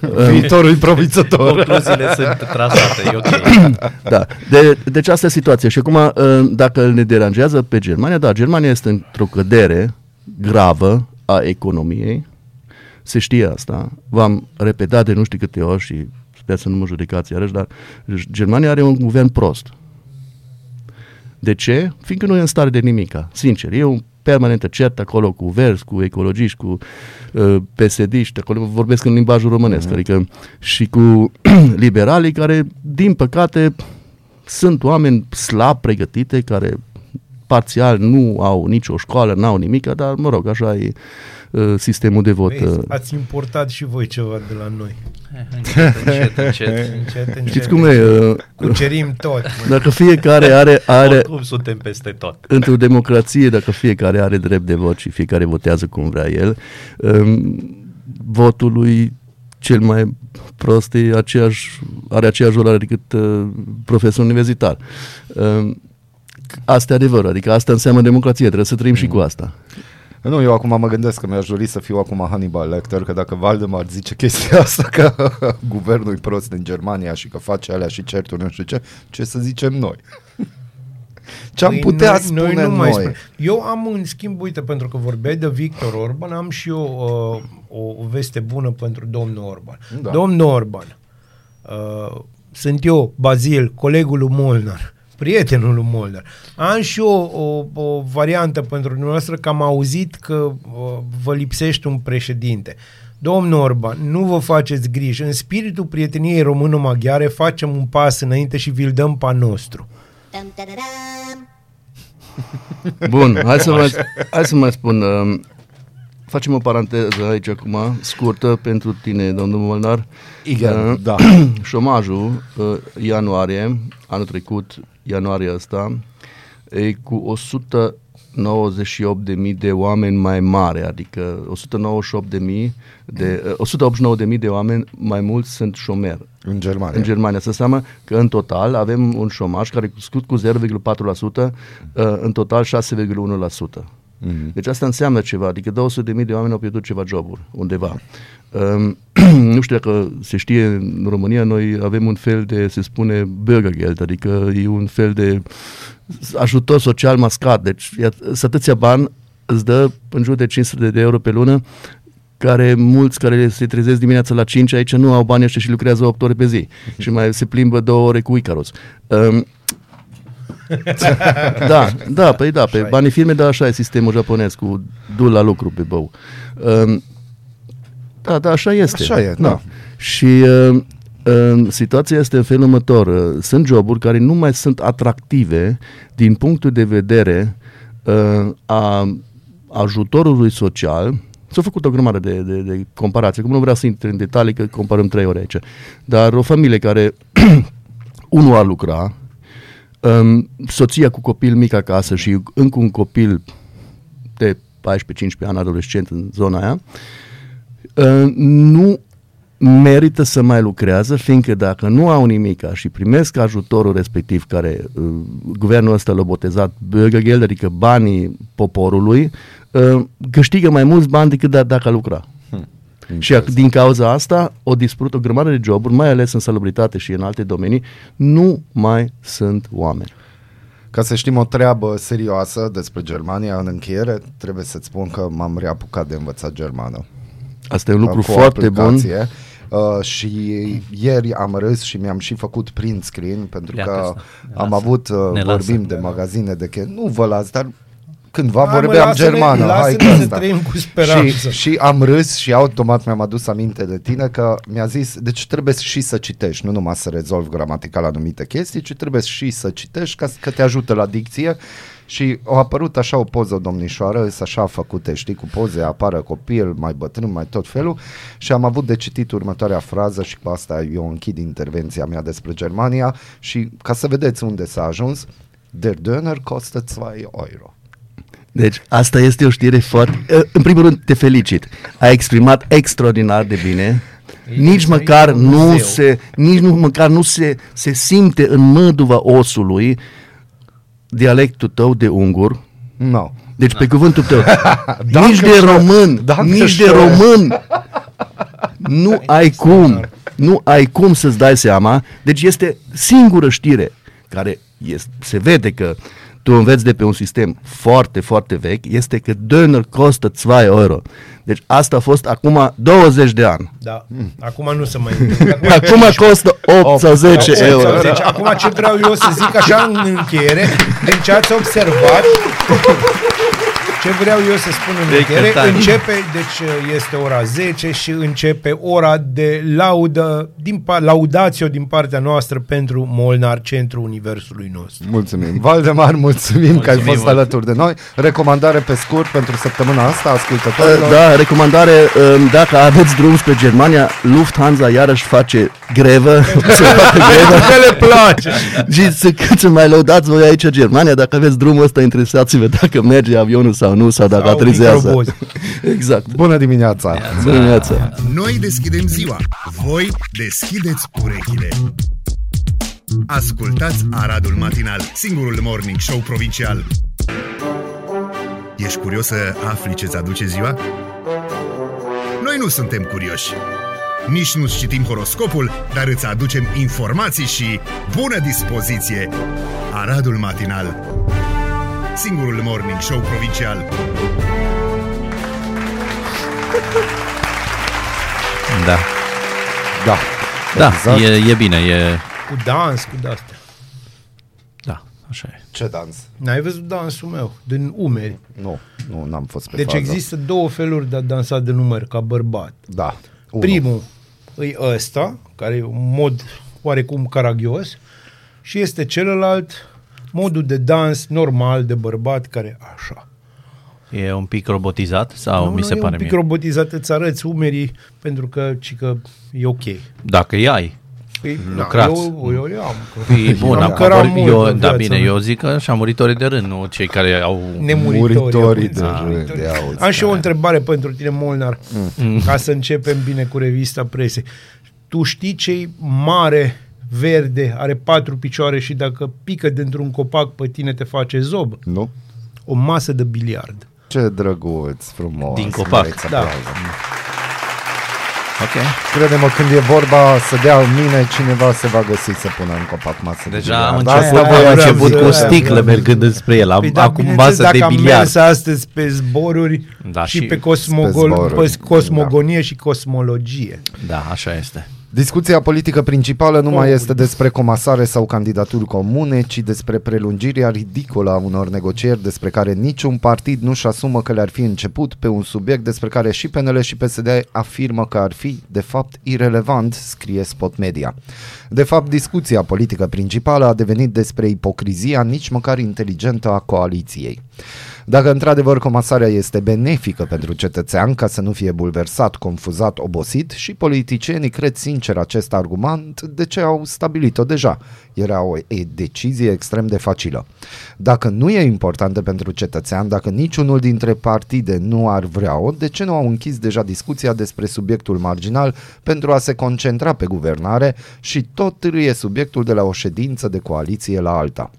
Viitorul promițător. Concluziile sunt trasate, e ok. da. De, deci asta e situația. Și acum, uh, dacă ne deranjează pe Germania, da, Germania este într-o cădere gravă a economiei. Se știe asta. V-am repetat de nu știu câte ori și sper să nu mă judecați iarăși, dar Germania are un guvern prost. De ce? Fiindcă nu e în stare de nimica. Sincer, e un permanentă cert acolo cu verzi, cu ecologiști, cu uh, PSD-ști, acolo vorbesc în limbajul românesc, uh-huh. adică și cu liberalii care, din păcate, sunt oameni slab pregătite, care parțial nu au nicio școală, n-au nimic, dar, mă rog, așa e uh, sistemul de vot. Vezi, Uh. ați importat și voi ceva de la noi. Încet, încet, încet. Încet, încet. Știți cum e? Uh, Cucerim tot. mă. dacă fiecare are, are Oricum suntem peste tot. într-o democrație, dacă fiecare are drept de vot și fiecare votează cum vrea el, um, votul lui cel mai prost e aceeași, are aceeași valoare decât uh, profesor universitar. Um, asta e adevărul, adică asta înseamnă democrație, trebuie să trăim și cu asta. Nu, eu acum mă gândesc că mi-aș dori să fiu acum Hannibal Lecter, că dacă Valdemar zice chestia asta, că guvernul e prost în Germania și că face alea și certuri, nu știu ce, ce să zicem noi? Ce am Păi putea noi- spune noi? nu noi? mai spune. Eu am în schimb, uite, pentru că vorbeai de Victor Orban, am și eu uh, o veste bună pentru domnul Orban. Da. Domnul Orban, uh, sunt eu, Bazil, colegul lui Molnar, prietenul lui Molnar. Am și eu o, o variantă pentru dumneavoastră că am auzit că uh, vă lipsește un președinte. Domnul Orban, nu vă faceți griji. În spiritul prieteniei română-maghiare facem un pas înainte și vi-l dăm pa nostru. Dum, da, da, dum. Bun, hai să mai, hai să mai spun. Um, facem o paranteză aici acum, scurtă pentru tine, domnul Molnar. Igen, Uh, da. Șomajul, uh, ianuarie, anul trecut, ianuarie ăsta, e cu 198.000 de oameni mai mare, adică 198.000 de, uh, 189.000 de oameni mai mulți sunt șomeri În Germania. în Germania. Asta înseamnă că în total avem un șomaj care a crescut cu 0,4%, uh, în total 6,1%. Mm-hmm. Deci asta înseamnă ceva, adică 200.000 de oameni au pierdut ceva joburi undeva. Um, nu știu dacă se știe, în România noi avem un fel de, se spune, Bürgergeld, adică e un fel de ajutor social mascat, deci sunt atâția bani, îți dă în jur de 500 de euro pe lună, care mulți care se trezesc dimineața la 5 aici nu au bani ăștia și lucrează 8 ore pe zi și mai se plimbă două ore cu Icarus. Um, da, da, păi da, pe banii firme, dar așa e sistemul japonez cu du la lucru pe bău. Um, da, da, așa este. Așa e, da. Și uh, uh, situația este în felul următor. Uh, sunt joburi care nu mai sunt atractive din punctul de vedere uh, a ajutorului social. S-a făcut o grămadă de, de, de comparații. Cum nu vreau să intru în detalii, că comparăm trei ore aici. Dar o familie care unul a lucra, um, soția cu copil mic acasă și încă un copil de 14-15 ani adolescent în zona aia, uh, nu merită să mai lucrează, fiindcă dacă nu au nimic și primesc ajutorul respectiv care uh, guvernul ăsta l-a botezat Bürgergeld, adică banii poporului, uh, câștigă mai mulți bani decât da- dacă lucra. Hmm. Și ac- din cauza asta o dispărut o grămadă de joburi, mai ales în salubritate și în alte domenii, nu mai sunt oameni. Ca să știm o treabă serioasă despre Germania, în încheiere, trebuie să-ți spun că m-am reapucat de învățat germană. Asta e un lucru cu o foarte bun. aplicație. Uh, și ieri am râs și mi-am și făcut print screen pentru Ia că că asta, ne am lasă. avut, uh, Ne lasă. vorbim de magazine de che, nu vă las, dar cândva Hai, mă, vorbeam lasă-ne- germană, hai lasă-ne cu să asta. trăim cu speranță. Și, și am râs și automat mi-am adus aminte de tine că mi-a zis, deci trebuie și să citești, nu numai să rezolvi gramatical anumite chestii, ci trebuie și să citești ca că te ajută la dicție și a apărut așa o poză, domnișoară, sunt așa făcute, știi, cu poze, apară copil, mai bătrân, mai tot felul și am avut de citit următoarea frază și cu asta eu închid intervenția mea despre Germania și ca să vedeți unde s-a ajuns, Der Döner costă 2 euro. Deci asta este o știre foarte... uh, În primul rând te felicit. Ai exprimat extraordinar de bine. Nici aici măcar e un nu muzeu. se, nici nu măcar nu se, se simte în măduva osului dialectul tău de ungur. No. Deci pe cuvântul tău. Danke nici de schön. român, Danke nici de schön. român. Nu ai cum. Nu ai cum să-ți dai seama. Deci este singură știre care este, se vede că tu înveți de pe un sistem foarte, foarte vechi, este că döner costă 2 euro. Deci asta a fost acum 20 de ani. Da. Acum nu se mai întâmplă. Acum costă 8 sau 10 Opt euro. sau zece. Acum ce vreau eu să zic așa în încheiere, din ce ați observat, ce vreau eu să spun în De încheiere, cât ani? începe, deci este ora 10 și începe ora de laudă, din, pa- laudațio din partea noastră pentru Molnar, centru universului nostru. Mulțumim. Valdemar, mulțumim, că ai Mulțumim fost mult. alături de noi. Recomandare pe scurt pentru săptămâna asta, ascultătorilor. Da, recomandare, um, dacă aveți drum spre Germania, Lufthansa iarăși face grevă, să facă grevă. Că le place! Și să, cât să mai lăudați voi aici Germania, dacă aveți drumul ăsta, interesați-vă dacă merge avionul sau nu, sau dacă Sau aterizează. microbozi. Exact. Bună dimineața! Bună dimineața! Noi deschidem ziua. Voi deschideți urechile. Ascultați Aradul Matinal, singurul morning show provincial. Ești curios să afli ce-ți aduce ziua? Noi nu suntem curioși. Nici nu citim horoscopul, dar îți aducem informații și bună dispoziție. Aradul Matinal, singurul morning show provincial. Da. Da. Da, Exact. e, e bine, e... Cu dans, cu de-astea. Da, așa e. Ce dans? N-ai văzut dansul meu, din umeri. Nu, nu, n-am fost pe Deci fază. există două feluri de a dansa de număr ca bărbat. Da. Unu. Primul e ăsta, care e un mod oarecum caragios, și este celălalt modul de dans normal de bărbat care așa. E un pic robotizat sau nu, mi nu, se e pare un pic mie? robotizat, îți arăți umerii pentru că, ci că e ok. Dacă îi ai. Păi, Lucrați. Eu, eu, eu am. Că, E bun, am am cărat mult eu, în da, viața bine, mea. eu zic că așa muritorii de rând, nu cei care au... Nemuritorii. Muritorii auzi. de Ah, rând, muritorii. ia auzi, Am și eu o întrebare pentru tine, Molnar, ca să începem bine cu revista presei. Tu știi ce mare verde, are patru picioare și dacă pică dintr-un copac pe tine te face zob? Nu? O masă de biliard. Ce drăguț, frumos. Din copac. Merită Da. aplauze. Ok. Crede-mă, când e vorba să dea mine, cineva se va găsi să pună în copac masă de Deja am biliard. început, Asta aia, am voiam aia, să început zic. cu o aia, sticlă aia. mergând înspre el. Am, Păi da, acum bineînțeles, masă de dacă am biliard. mers astăzi pe zboruri Da, și, și pe, pe cosmogol, zboruri, pe cosmogonie și cosmologie. Da, așa este. Discuția politică principală nu mai Oh. este despre comasare sau candidaturi comune, ci despre prelungirea ridicolă a unor negocieri despre care niciun partid nu-și asumă că le-ar fi început pe un subiect despre care și PNL și PSD afirmă că ar fi, de fapt, irelevant, scrie Spot Media. De fapt, discuția politică principală a devenit despre ipocrizia nici măcar inteligentă a coaliției. Dacă într-adevăr comasarea este benefică pentru cetățean ca să nu fie bulversat, confuzat, obosit și politicienii cred sincer acest argument, de ce au stabilit-o deja? Era o e, decizie extrem de facilă. Dacă nu e importantă pentru cetățean, dacă niciunul dintre partide nu ar vrea-o, de ce nu au închis deja discuția despre subiectul marginal pentru a se concentra pe guvernare și tot târâie subiectul de la o ședință de coaliție la alta?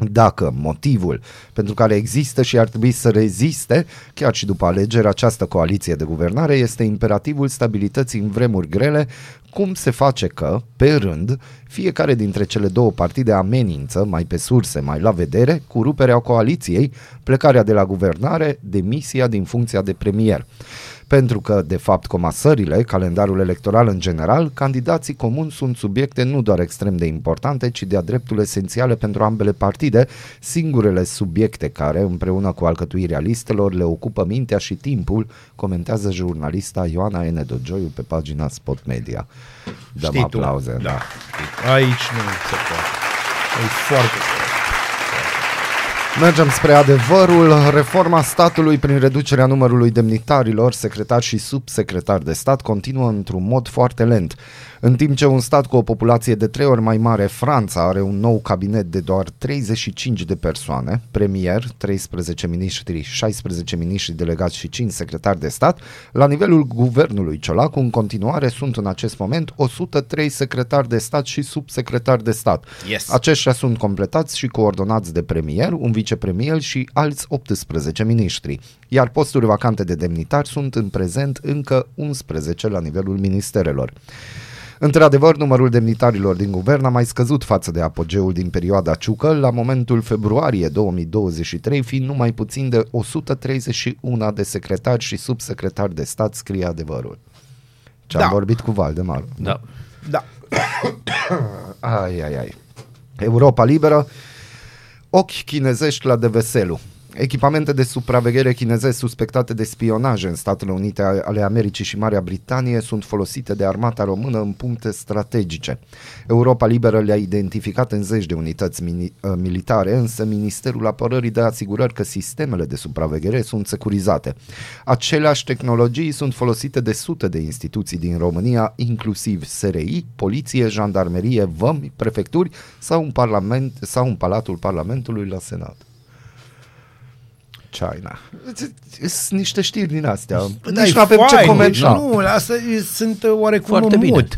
Dacă motivul pentru care există și ar trebui să reziste, chiar și după alegeri, această coaliție de guvernare este imperativul stabilității în vremuri grele, cum se face că, pe rând, fiecare dintre cele două partide amenință, mai pe surse, mai la vedere, cu ruperea coaliției, plecarea de la guvernare, demisia din funcția de premier pentru că, de fapt, comasările, calendarul electoral în general, candidații comuni sunt subiecte nu doar extrem de importante, ci de-a dreptul esențiale pentru ambele partide, singurele subiecte care, împreună cu alcătuirea listelor, le ocupă mintea și timpul, comentează jurnalista Ioana N. Dogioiu pe pagina Spot Media. Dăm Știi tu. aplauze. Da. Aici nu se poate. E foarte Mergem spre adevărul. Reforma statului prin reducerea numărului demnitarilor, secretari și subsecretari de stat continuă într-un mod foarte lent. În timp ce un stat cu o populație de trei ori mai mare, Franța, are un nou cabinet de doar 35 de persoane, premier, 13 miniștri, 16 miniștri delegați și 5 secretari de stat, la nivelul guvernului Ciolacu, în continuare sunt în acest moment 103 secretari de stat și subsecretari de stat. Yes. Aceștia sunt completați și coordonați de premier, un vicepremier și alți 18 miniștri, iar posturi vacante de demnitari sunt în prezent încă 11 la nivelul ministerelor. Într-adevăr, numărul demnitarilor din guvern a mai scăzut față de apogeul din perioada Ciucă, la momentul februarie 2023 fiind numai puțin de 131 de secretari și subsecretari de stat, scrie adevărul. Ce am Da. vorbit cu Valdemar. Da. Da. Ai, ai, ai. Europa liberă, ochi chinezești la Deveselu. Echipamente de supraveghere chinezesc suspectate de spionaj în Statele Unite ale Americii și Marea Britanie sunt folosite de armata română în puncte strategice. Europa Liberă le-a identificat în zeci de unități mini, uh, militare, însă Ministerul Apărării dă asigurări că sistemele de supraveghere sunt securizate. Aceleași tehnologii sunt folosite de sute de instituții din România, inclusiv SRI, poliție, jandarmerie, vămi, prefecturi sau un, parlament, sau un palatul Parlamentului la Senat. China. Sunt niște știri din astea. Da, Nici e nu avem ce fain, comenta. deci Nu, asta e, sunt uh, oarecum Foarte în bine. mut.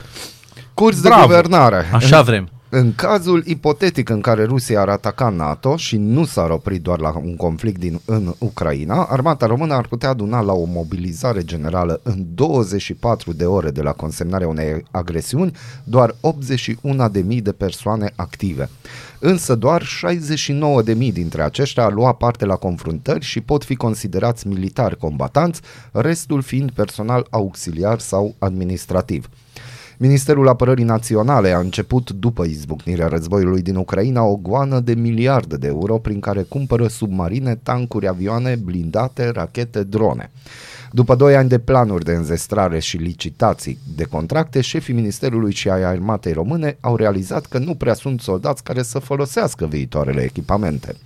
Curs de Bravo. guvernare. Așa vrem. În cazul ipotetic în care Rusia ar ataca NATO și nu s-ar opri doar la un conflict din, în Ucraina, armata română ar putea aduna la o mobilizare generală în 24 de ore de la consemnarea unei agresiuni doar 81.000 de persoane active. Însă doar 69.000 dintre aceștia ar lua parte la confruntări și pot fi considerați militari combatanți, restul fiind personal auxiliar sau administrativ. Ministerul Apărării Naționale a început, după izbucnirea războiului din Ucraina, o goană de miliarde de euro prin care cumpără submarine, tancuri, avioane, blindate, rachete, drone. După doi ani de planuri de înzestrare și licitații de contracte, șefii Ministerului și ai Armatei Române au realizat că nu prea sunt soldați care să folosească viitoarele echipamente.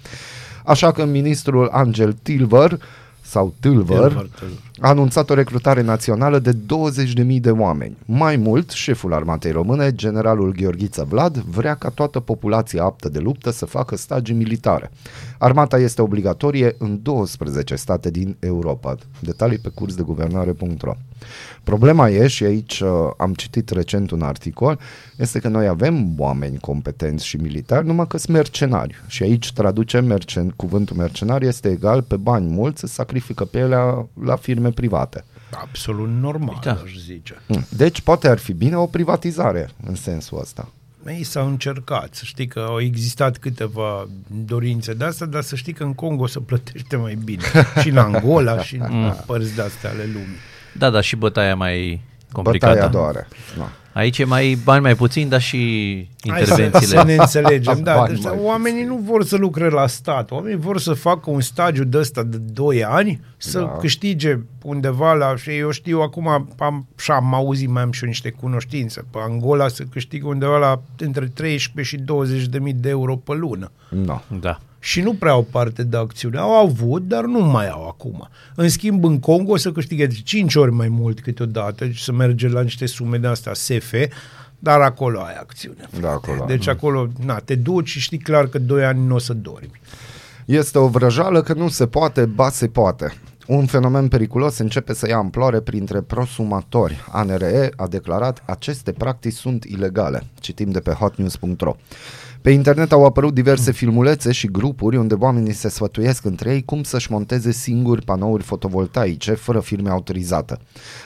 Așa că ministrul Angel Tilver sau Tilver, Tilver, Tilver. A anunțat o recrutare națională de 20.000 de oameni. Mai mult, șeful armatei române, generalul Gheorghiță Vlad, vrea ca toată populația aptă de luptă să facă stagii militare. Armata este obligatorie în 12 state din Europa. Detalii pe cursdeguvernare.ro Problema e, și aici uh, am citit recent un articol, este că noi avem oameni competenți și militari, numai că sunt mercenari. Și aici traducem mercen, cuvântul mercenar este egal pe bani mulți să sacrifici sacrifică pielea la firme private. Absolut normal, Da. aș zice. Mm. Deci poate ar fi bine o privatizare în sensul ăsta. Ei s-au încercat, să știi că au existat câteva dorințe de asta, dar să știi că în Congo se plătește mai bine. și în Angola și în părți de astea ale lumii. Da, da, și bătaia mai complicată. Bătaia doare. Da. Aici e mai bani mai puțin, dar și Hai să, să intervențiile. ne înțelegem. Da, Bani deci, mai oamenii nu vor să lucre la stat. Oamenii vor să facă un stagiu de ăsta de 2 ani, să Da. da. câștige undeva la... Și eu știu acum, am, și am auzit, mai am și eu niște cunoștințe. Pe Angola să câștigă undeva la între 13 și 20 de mii de euro pe lună. No. Da. Și nu prea au parte de acțiune. Au avut, dar nu mai au acum. În schimb, în Congo să câștige de 5 ori mai mult câteodată, deci să merge la niște sume de astea SF, dar acolo ai acțiune. Da, acolo. Deci acolo, na, te duci și știi clar că 2 ani nu o să dormi. Este o vrăjală că nu se poate, ba se poate. Un fenomen periculos începe să ia amploare printre prosumatori. ANRE a declarat aceste practici sunt ilegale. Citim de pe hotnews.ro. Pe internet au apărut diverse filmulețe și grupuri unde oamenii se sfătuiesc între ei cum să-și monteze singuri panouri fotovoltaice fără firme autorizată.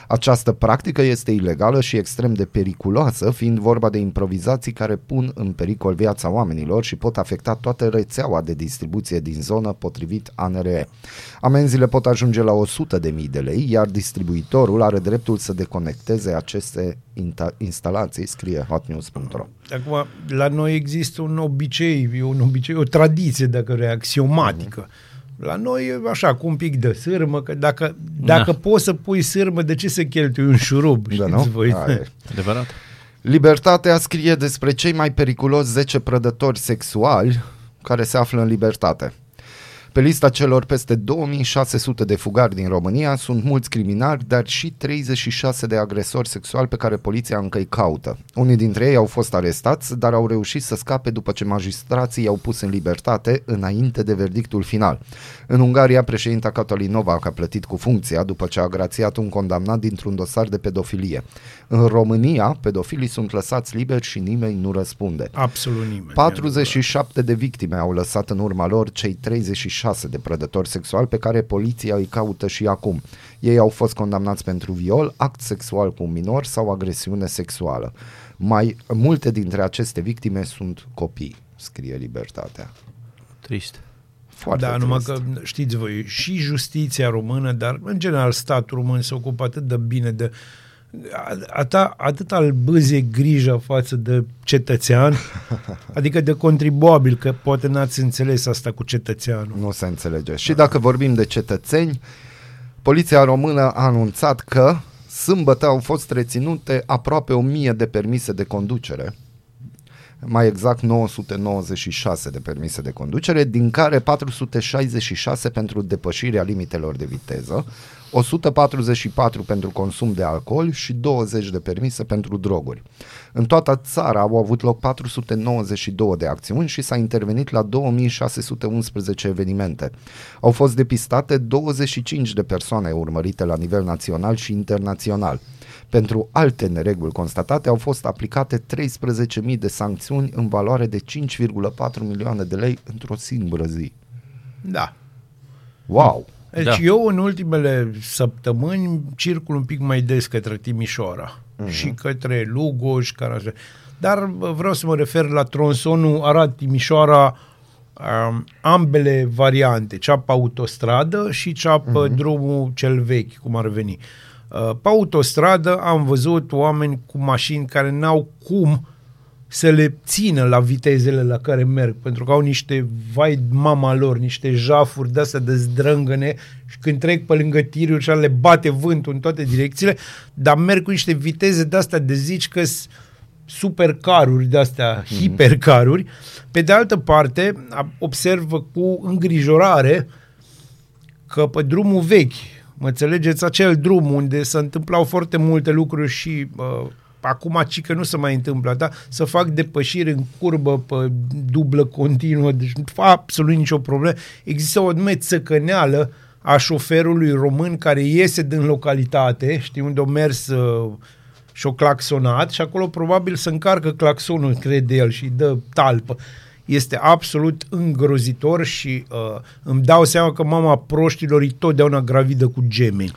Această practică este ilegală și extrem de periculoasă, fiind vorba de improvizații care pun în pericol viața oamenilor și pot afecta toată rețeaua de distribuție din zonă potrivit ANRE. Amenziile pot ajunge la 100.000 de mii de lei, iar distribuitorul are dreptul să deconecteze aceste inta- instalații, scrie hotnews.ro. Acum, la noi există un obicei, e un obicei, o tradiție, dacă vrei, axiomatică. La noi e așa, cu un pic de sârmă, că dacă, dacă Da. poți să pui sârmă, de ce să cheltui un șurub? Da, știți nu? voi? Aia e. Adevărat? Libertatea scrie despre cei mai periculoși 10 prădători sexuali care se află în libertate. Pe lista celor peste 2600 de fugari din România sunt mulți criminali, dar și 36 de agresori sexuali pe care poliția încă îi caută. Unii dintre ei au fost arestați, dar au reușit să scape după ce magistrații i-au pus în libertate înainte de verdictul final. În Ungaria, președinta Catalin Novak a plătit cu funcția după ce a grațiat un condamnat dintr-un dosar de pedofilie. În România, pedofilii sunt lăsați liberi și nimeni nu răspunde. Absolut nimeni. 47 de victime au lăsat în urma lor cei 36 de prădători sexuali pe care poliția îi caută și acum. Ei au fost condamnați pentru viol, act sexual cu un minor sau agresiune sexuală. Mai multe dintre aceste victime sunt copii, scrie Libertatea. Trist. Foarte da, numai trist. că știți voi, și justiția română, dar în general statul român se ocupă atât de bine de atât, atât al bâzie grijă față de cetățean, adică de contribuabil, că poate n-ați înțeles asta cu cetățeanul. Nu se înțelege. Și dacă vorbim de cetățeni, poliția română a anunțat că sâmbătă au fost reținute aproape 1000 de permise de conducere, mai exact 996 de permise de conducere, din care 466 pentru depășirea limitelor de viteză, 144 pentru consum de alcool și 20 de permise pentru droguri. În toată țara au avut loc 492 de acțiuni și s-a intervenit la 2611 evenimente. Au fost depistate 25 de persoane urmărite la nivel național și internațional. Pentru alte nereguli constatate au fost aplicate 13.000 de sancțiuni în valoare de 5,4 milioane de lei într-o singură zi. Da. Wow! Deci Da. eu în ultimele săptămâni circul un pic mai des către Timișoara uh-huh. și către Lugoj, Caraja. Dar bă, vreau să mă refer la tronsonul Arad-Timișoara, um, ambele variante, cea pe autostradă și cea pe uh-huh. drumul cel vechi, cum ar veni. Uh, pe autostradă am văzut oameni cu mașini care n-au cum să le țină la vitezele la care merg, pentru că au niște, vai mama lor, niște jafuri de-astea de zdrângăne și când trec pe lângă tiruri și le bate vântul în toate direcțiile, dar merg cu niște viteze de-astea de zici că supercaruri de-astea, mm-hmm. hipercaruri. Pe de altă parte, a- observă cu îngrijorare că pe drumul vechi, mă înțelegeți, acel drum unde se întâmplau foarte multe lucruri și uh, acum ci că nu se mai întâmplă, da? să fac depășiri în curbă pe dublă continuă, deci nu fac absolut nicio problemă. Există o anume țăcăneală a șoferului român care iese din localitate, știi, unde o mers uh, și-o claxonat și acolo probabil se încarcă claxonul, crede el, și dă talpă. Este absolut îngrozitor și uh, îmi dau seama că mama proștilor e totdeauna gravidă cu gemeni.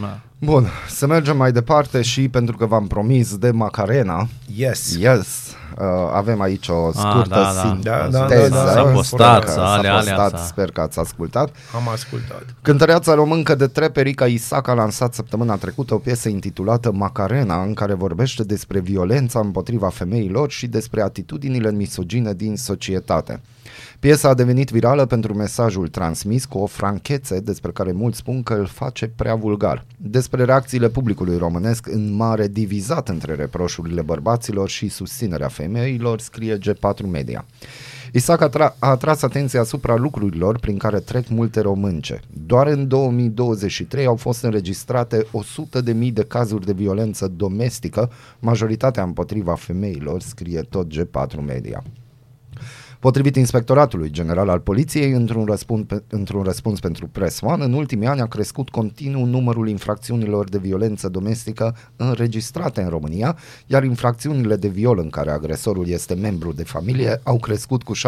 Da. Bun, să mergem mai departe și pentru că v-am promis de Macarena, Yes. yes, uh, avem aici o scurtă da, da. sinteză. Da, da, Teză. da, da. S-a postat, Sper că s-a alea, s-a alea, postat, s-a- sper că ați ascultat. Am ascultat. Cântăreața româncă de trep Erica Isac a lansat săptămâna trecută o piesă intitulată Macarena, în care vorbește despre violența împotriva femeilor și despre atitudinile misogine din societate. Piesa a devenit virală pentru mesajul transmis cu o franchețe despre care mulți spun că îl face prea vulgar. Despre reacțiile publicului românesc în mare divizat între reproșurile bărbaților și susținerea femeilor, scrie G4 Media. Isaac a, tra- a atras atenția asupra lucrurilor prin care trec multe românce. Doar în 2023 au fost înregistrate 100.000 de cazuri de violență domestică, majoritatea împotriva femeilor, scrie tot G4 Media. Potrivit Inspectoratului General al Poliției, într-un răspuns, pe, într-un răspuns pentru Press One, în ultimii ani a crescut continuu numărul infracțiunilor de violență domestică înregistrate în România, iar infracțiunile de viol în care agresorul este membru de familie au crescut cu 71%.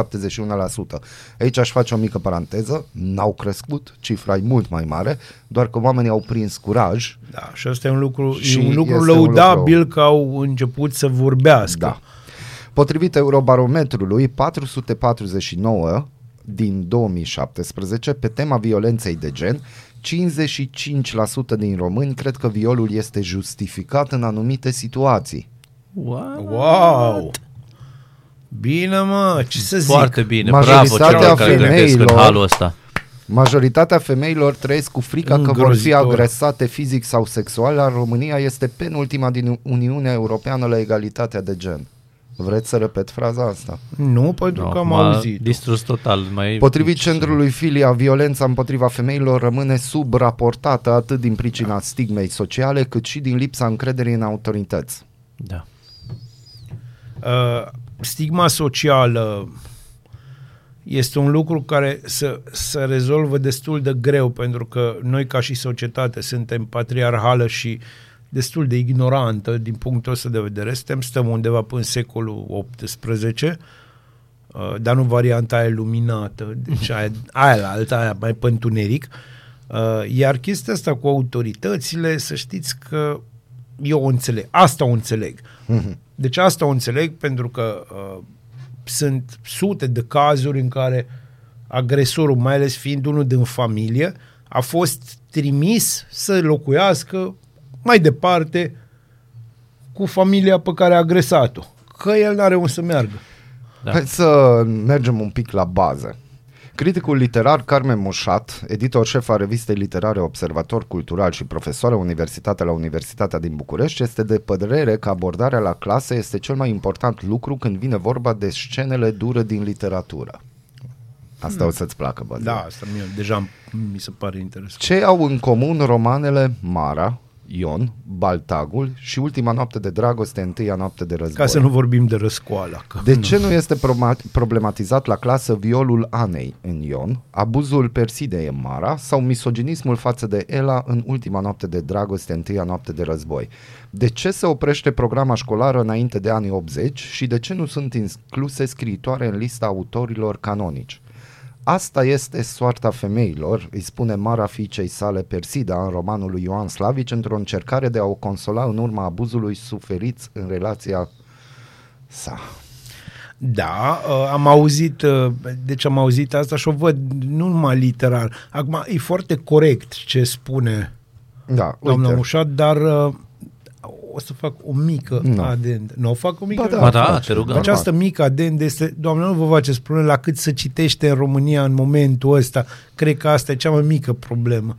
Aici aș face o mică paranteză, n-au crescut, cifra e mult mai mare, doar că oamenii au prins curaj Da, și asta e un lucru, Și e un lucru este un lăudabil lucru- că au început să vorbească. Da. Potrivit Eurobarometrului, 449 din 2017 pe tema violenței de gen, 55% din români cred că violul este justificat în anumite situații. What? Wow! Bine, mă, ce să zic? Foarte bine, bravo Majoritatea celor care gândesc în femeilor- halul ăsta. Majoritatea femeilor trăiesc cu frica că vor fi Îngrozitor. agresate fizic sau sexual, iar România este penultima din Uniunea Europeană la egalitatea de gen. Vreți să repet fraza asta? Nu, pentru că am m-a auzit. distrus total. Mai... Potrivit centrului Filia, violența împotriva femeilor rămâne subraportată atât din pricina stigmei sociale, cât și din lipsa încrederii în autorități. Da. Uh, stigma socială este un lucru care să, să rezolvă destul de greu, pentru că noi ca și societate suntem patriarhală și destul de ignorantă din punctul ăsta de vedere. Suntem, stăm undeva până în secolul XVIII, uh, dar nu varianta aia luminată, deci aia, aia la alta, aia mai pe întuneric. Uh, iar chestia asta cu autoritățile, să știți că eu o înțeleg. Asta o înțeleg. Deci asta o înțeleg pentru că uh, sunt sute de cazuri în care agresorul, mai ales fiind unul din familie, a fost trimis să locuiască mai departe cu familia pe care a agresat-o. Că el n-are unde să meargă. Da. Da. Hai să mergem un pic la bază. Criticul literar Carmen Mușat, editor șef a revistei literare Observator Cultural și profesor la Universitatea la Universitatea din București, este de părere că abordarea la clasă este cel mai important lucru când vine vorba de scenele dure din literatură. Asta o să-ți placă, bă. Da, asta mie, deja mi se pare interesant. Ce au în comun romanele Mara, Ion, Baltagul și Ultima noapte de dragoste, Întâia noapte de război? Ca să nu vorbim de răscoală. Că De ce nu este proma- problematizat la clasă violul Anei în Ion, abuzul Persidei în Mara sau misoginismul față de Ela în ultima noapte de dragoste, întâia noapte de război? De ce se oprește programa școlară înainte de anii 80 și de ce nu sunt incluse scriitoare în lista autorilor canonici? Asta este soarta femeilor, îi spune Mara fiicei sale Persida în romanul lui Ioan Slavici într-o încercare de a o consola în urma abuzului suferit în relația sa. Da, uh, am auzit, uh, deci am auzit asta și o văd nu numai literar. Acum, e foarte corect ce spune Da, doamna uite. Mușat, dar uh, o să fac o mică Nu. adend. Nu o fac o mică Ba da, Ba da, faci. te rugăm. Această mică adend este, doamne, nu vă faceți probleme la cât să citește în România în momentul ăsta. Cred că asta e cea mai mică problemă.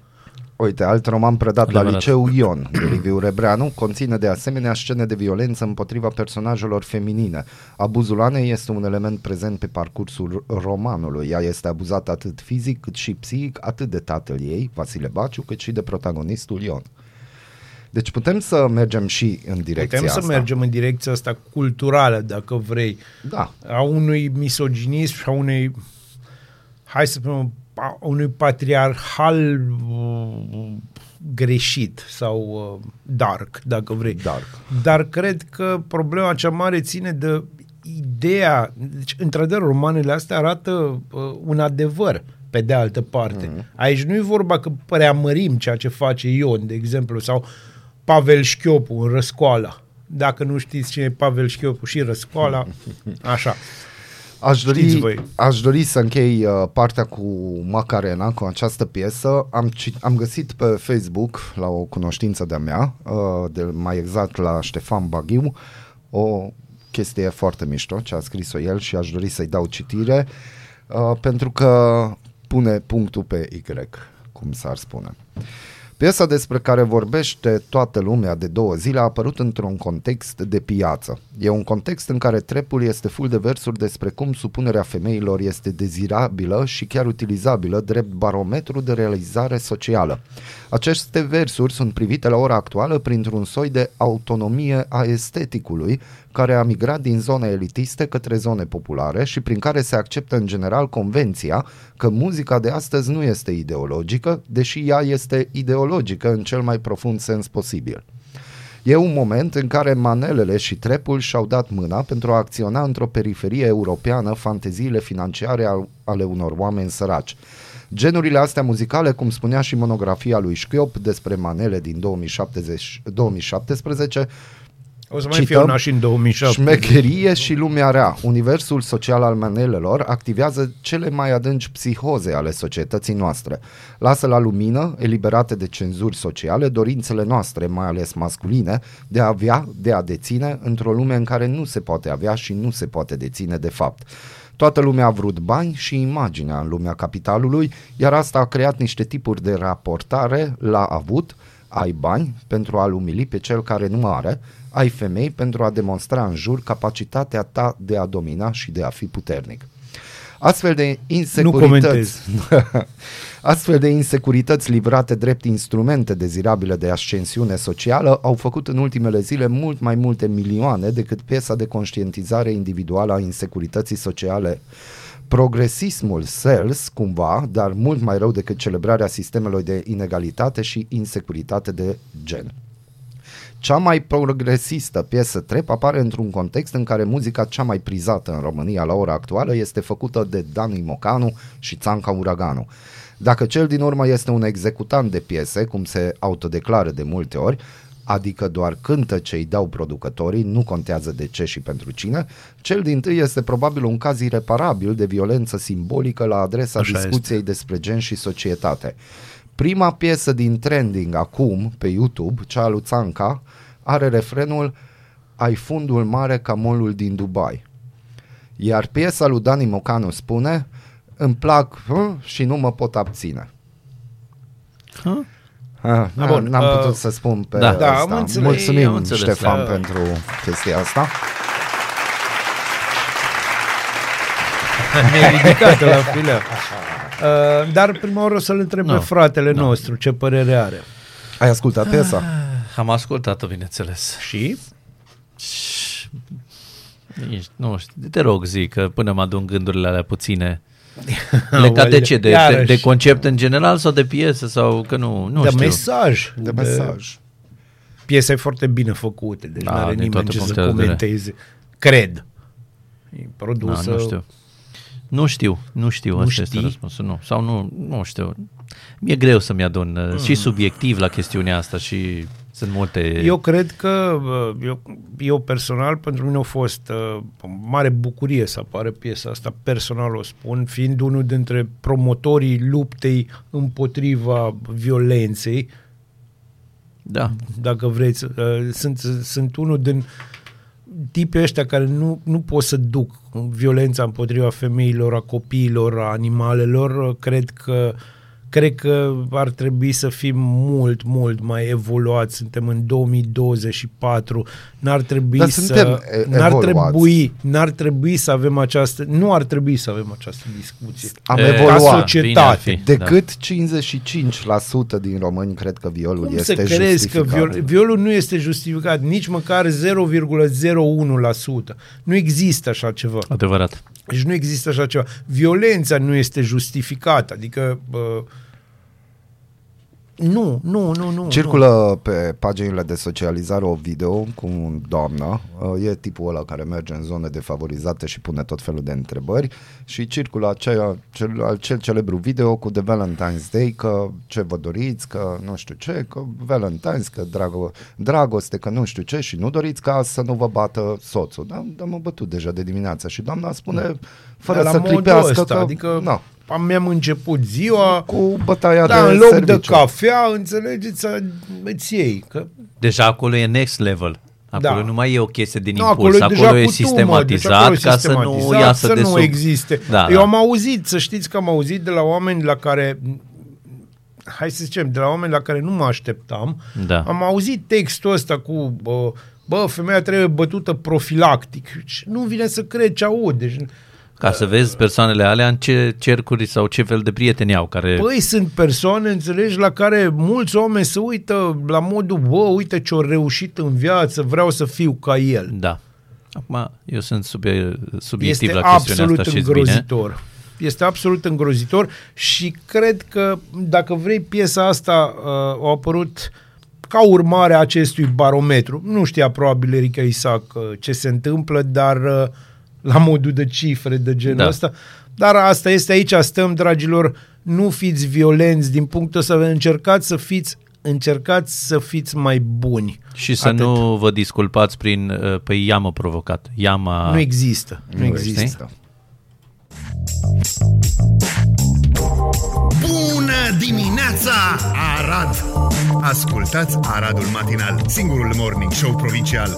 Uite, alt roman predat la Adevărat. liceu Ion, de Liviu Rebreanu, conține de asemenea scene de violență împotriva personajelor feminine. Abuzul Anei este un element prezent pe parcursul romanului. Ea este abuzată atât fizic cât și psihic, atât de tatăl ei, Vasile Baciu, cât și de protagonistul Ion. Deci putem să mergem și în direcția Putem să asta. mergem în direcția asta culturală, dacă vrei, Da, a unui misoginism și a unei, hai să spunem, a unui patriarhal uh, greșit sau uh, dark, dacă vrei. dark. Dar cred că problema cea mare ține de ideea, deci într-adevăr romanele astea arată uh, un adevăr pe de altă parte. Mm-hmm. Aici nu e vorba că preamărim ceea ce face Ion, de exemplu, sau Pavel Șchiopu în Răscoala. Dacă nu știți cine e Pavel Șchiopu și Răscoala, așa. Aș Știți dori, voi. aș dori să închei uh, partea cu Macarena, cu această piesă. Am, ci- am găsit pe Facebook, la o cunoștință de-a mea, uh, de, mai exact la Ștefan Baghiu, o chestie foarte mișto ce a scris-o el și aș dori să-i dau citire, uh, pentru că pune punctul pe Y, cum s-ar spune. Piesa despre care vorbește toată lumea de două zile a apărut într-un context de piață. E un context în care trepul este full de versuri despre cum supunerea femeilor este dezirabilă și chiar utilizabilă drept barometru de realizare socială. Aceste versuri sunt privite la ora actuală printr-un soi de autonomie a esteticului care a migrat din zone elitiste către zone populare și prin care se acceptă în general convenția că muzica de astăzi nu este ideologică, deși ea este ideologică în cel mai profund sens posibil. E un moment în care manelele și trepul și-au dat mâna pentru a acționa într-o periferie europeană fanteziile financiare al- ale unor oameni săraci. Genurile astea muzicale, cum spunea și monografia lui Șchiop despre manele din 2070, 2017, O să mai Cităm fie una și în 2007. Șmecherie și lumea rea. Universul social al manelelor activează cele mai adânci psihoze ale societății noastre. Lasă la lumină, eliberate de cenzuri sociale, dorințele noastre, mai ales masculine, de a avea, de a deține, într-o lume în care nu se poate avea și nu se poate deține de fapt. Toată lumea a vrut bani și imaginea în lumea capitalului, iar asta a creat niște tipuri de raportare la avut, ai bani pentru a-l umili pe cel care nu are, ai femei pentru a demonstra în jur capacitatea ta de a domina și de a fi puternic. Astfel de insecurități, astfel de insecurități livrate drept instrumente dezirabile de ascensiune socială au făcut în ultimele zile mult mai multe milioane decât piesa de conștientizare individuală a insecurității sociale. Progresismul sells, cumva, dar mult mai rău decât celebrarea sistemelor de inegalitate și insecuritate de gen. Cea mai progresistă piesă trap apare într-un context în care muzica cea mai prizată în România la ora actuală este făcută de Dani Mocanu și Țanca Uraganu. Dacă cel din urmă este un executant de piese, cum se autodeclară de multe ori, adică doar cântă ce îi dau producătorii, nu contează de ce și pentru cine, cel din tâi este probabil un caz ireparabil de violență simbolică la adresa Așa discuției despre gen și societate. Prima piesă din trending acum pe YouTube, cea a lui Țanca, are refrenul Ai fundul mare ca molul din Dubai. Iar piesa lui Dani Mocanu spune Îmi plac hă, și nu mă pot abține. Hă? Ah, Ah, bun, n-am uh, putut să spun pe da. Da, asta. am înțeles, Mulțumim, am înțeles, Ștefan, da. pentru chestia asta. Ne-ai ridicat la filea. Uh, dar prima oară o să-l întreb Nu. pe fratele nostru ce părere are. Ai ascultat piesa? Am ascultat-o, bineînțeles. Și? Ești, nu știu, te rog zi că până mă adun gândurile alea puține. Legat de ce? De, de, Iarăși. de concept în general sau de piesă sau că nu, nu de știu. mesaj. De mesaj. Piesa e foarte bine făcută, deci Da, nu are din nimeni toate ce să punctele de vedere. comenteze. Cred. E Da, produsă... nu știu. Nu știu, nu știu, Nu asta este știi? răspunsul, nu. Sau nu, nu știu. Mi-e greu să-mi adun mm. și subiectiv la chestiunea asta și sunt multe... Eu cred că uh, eu, eu personal, pentru mine a fost uh, o mare bucurie să apară piesa asta, personal o spun, fiind unul dintre promotorii luptei împotriva violenței, Da, dacă vreți. Uh, Sunt, sunt unul din tipii ăștia care nu, nu pot să duc violența împotriva femeilor, a copiilor, a animalelor. Cred că cred că ar trebui să fim mult, mult mai evoluați. Suntem în 2024. N-ar trebui Dar să suntem e- n-ar evoluați. trebui, n-ar trebui să avem această nu ar trebui să avem această discuție. Am E, Ca evoluat. societate. bine ar fi, Decât 55% din români cred că violul Cum este să crezi că justificat. viol, violul nu este justificat nici măcar 0,01%? Nu există așa ceva. adevărat. Deci nu există așa ceva. Violența nu este justificată. Adică bă, Nu, nu, nu, nu. Circulă pe paginile de socializare o video cu un doamnă, uh, e tipul ăla care merge în zone defavorizate și pune tot felul de întrebări și circulă acea, cel, acel celebru video cu The Valentine's Day, că ce vă doriți, că nu știu ce, că Valentine's, că drago, dragoste, că nu știu ce și nu doriți ca să nu vă bată soțul. Da, da mă bătut deja de dimineață și doamna spune, fără Da, la să modul clipească, ăsta, că adică na, am, mi-am început ziua, cu bătaia da, de în loc serviciu. de cafea, înțelegeți, îți iei. Că, Deja acolo e next level. Acolo Da. nu mai e o chestie din nu, impuls, acolo, deja e cu sistematizat tumă, deci acolo e ca să nu sistematizat, iasă să de nu sub. existe. Da, Eu da. am auzit, să știți că am auzit de la oameni la care hai să zicem, de la oameni la care nu mă așteptam, Da. am auzit textul ăsta cu bă, bă, femeia trebuie bătută profilactic. Și nu vine să cred ce aud. Deci, Ca să vezi persoanele alea în ce cercuri sau ce fel de prieteni au care... Băi, sunt persoane, înțelegi, la care mulți oameni se uită la modul, bă, uite ce-o reușit în viață, vreau să fiu ca el. Da. Acum, eu sunt subie, subiectiv Este la chestiunea absolut asta, știți bine. îngrozitor. Este absolut îngrozitor și cred că, dacă vrei, piesa asta uh, a apărut ca urmare a acestui barometru. Nu știa probabil Erika Isaac uh, ce se întâmplă, dar uh, la modul de cifre de genul Da. ăsta. Dar asta este, aici stăm, dragilor, nu fiți violenți din punctul ăsta, încercați să fiți încercați să fiți mai buni. Și să Atât. nu vă disculpați prin, uh, păi i-am provocat. I-am Nu există. Nu, Nu există. există. Bună dimineața, Arad! Ascultați Aradul Matinal, singurul morning show provincial.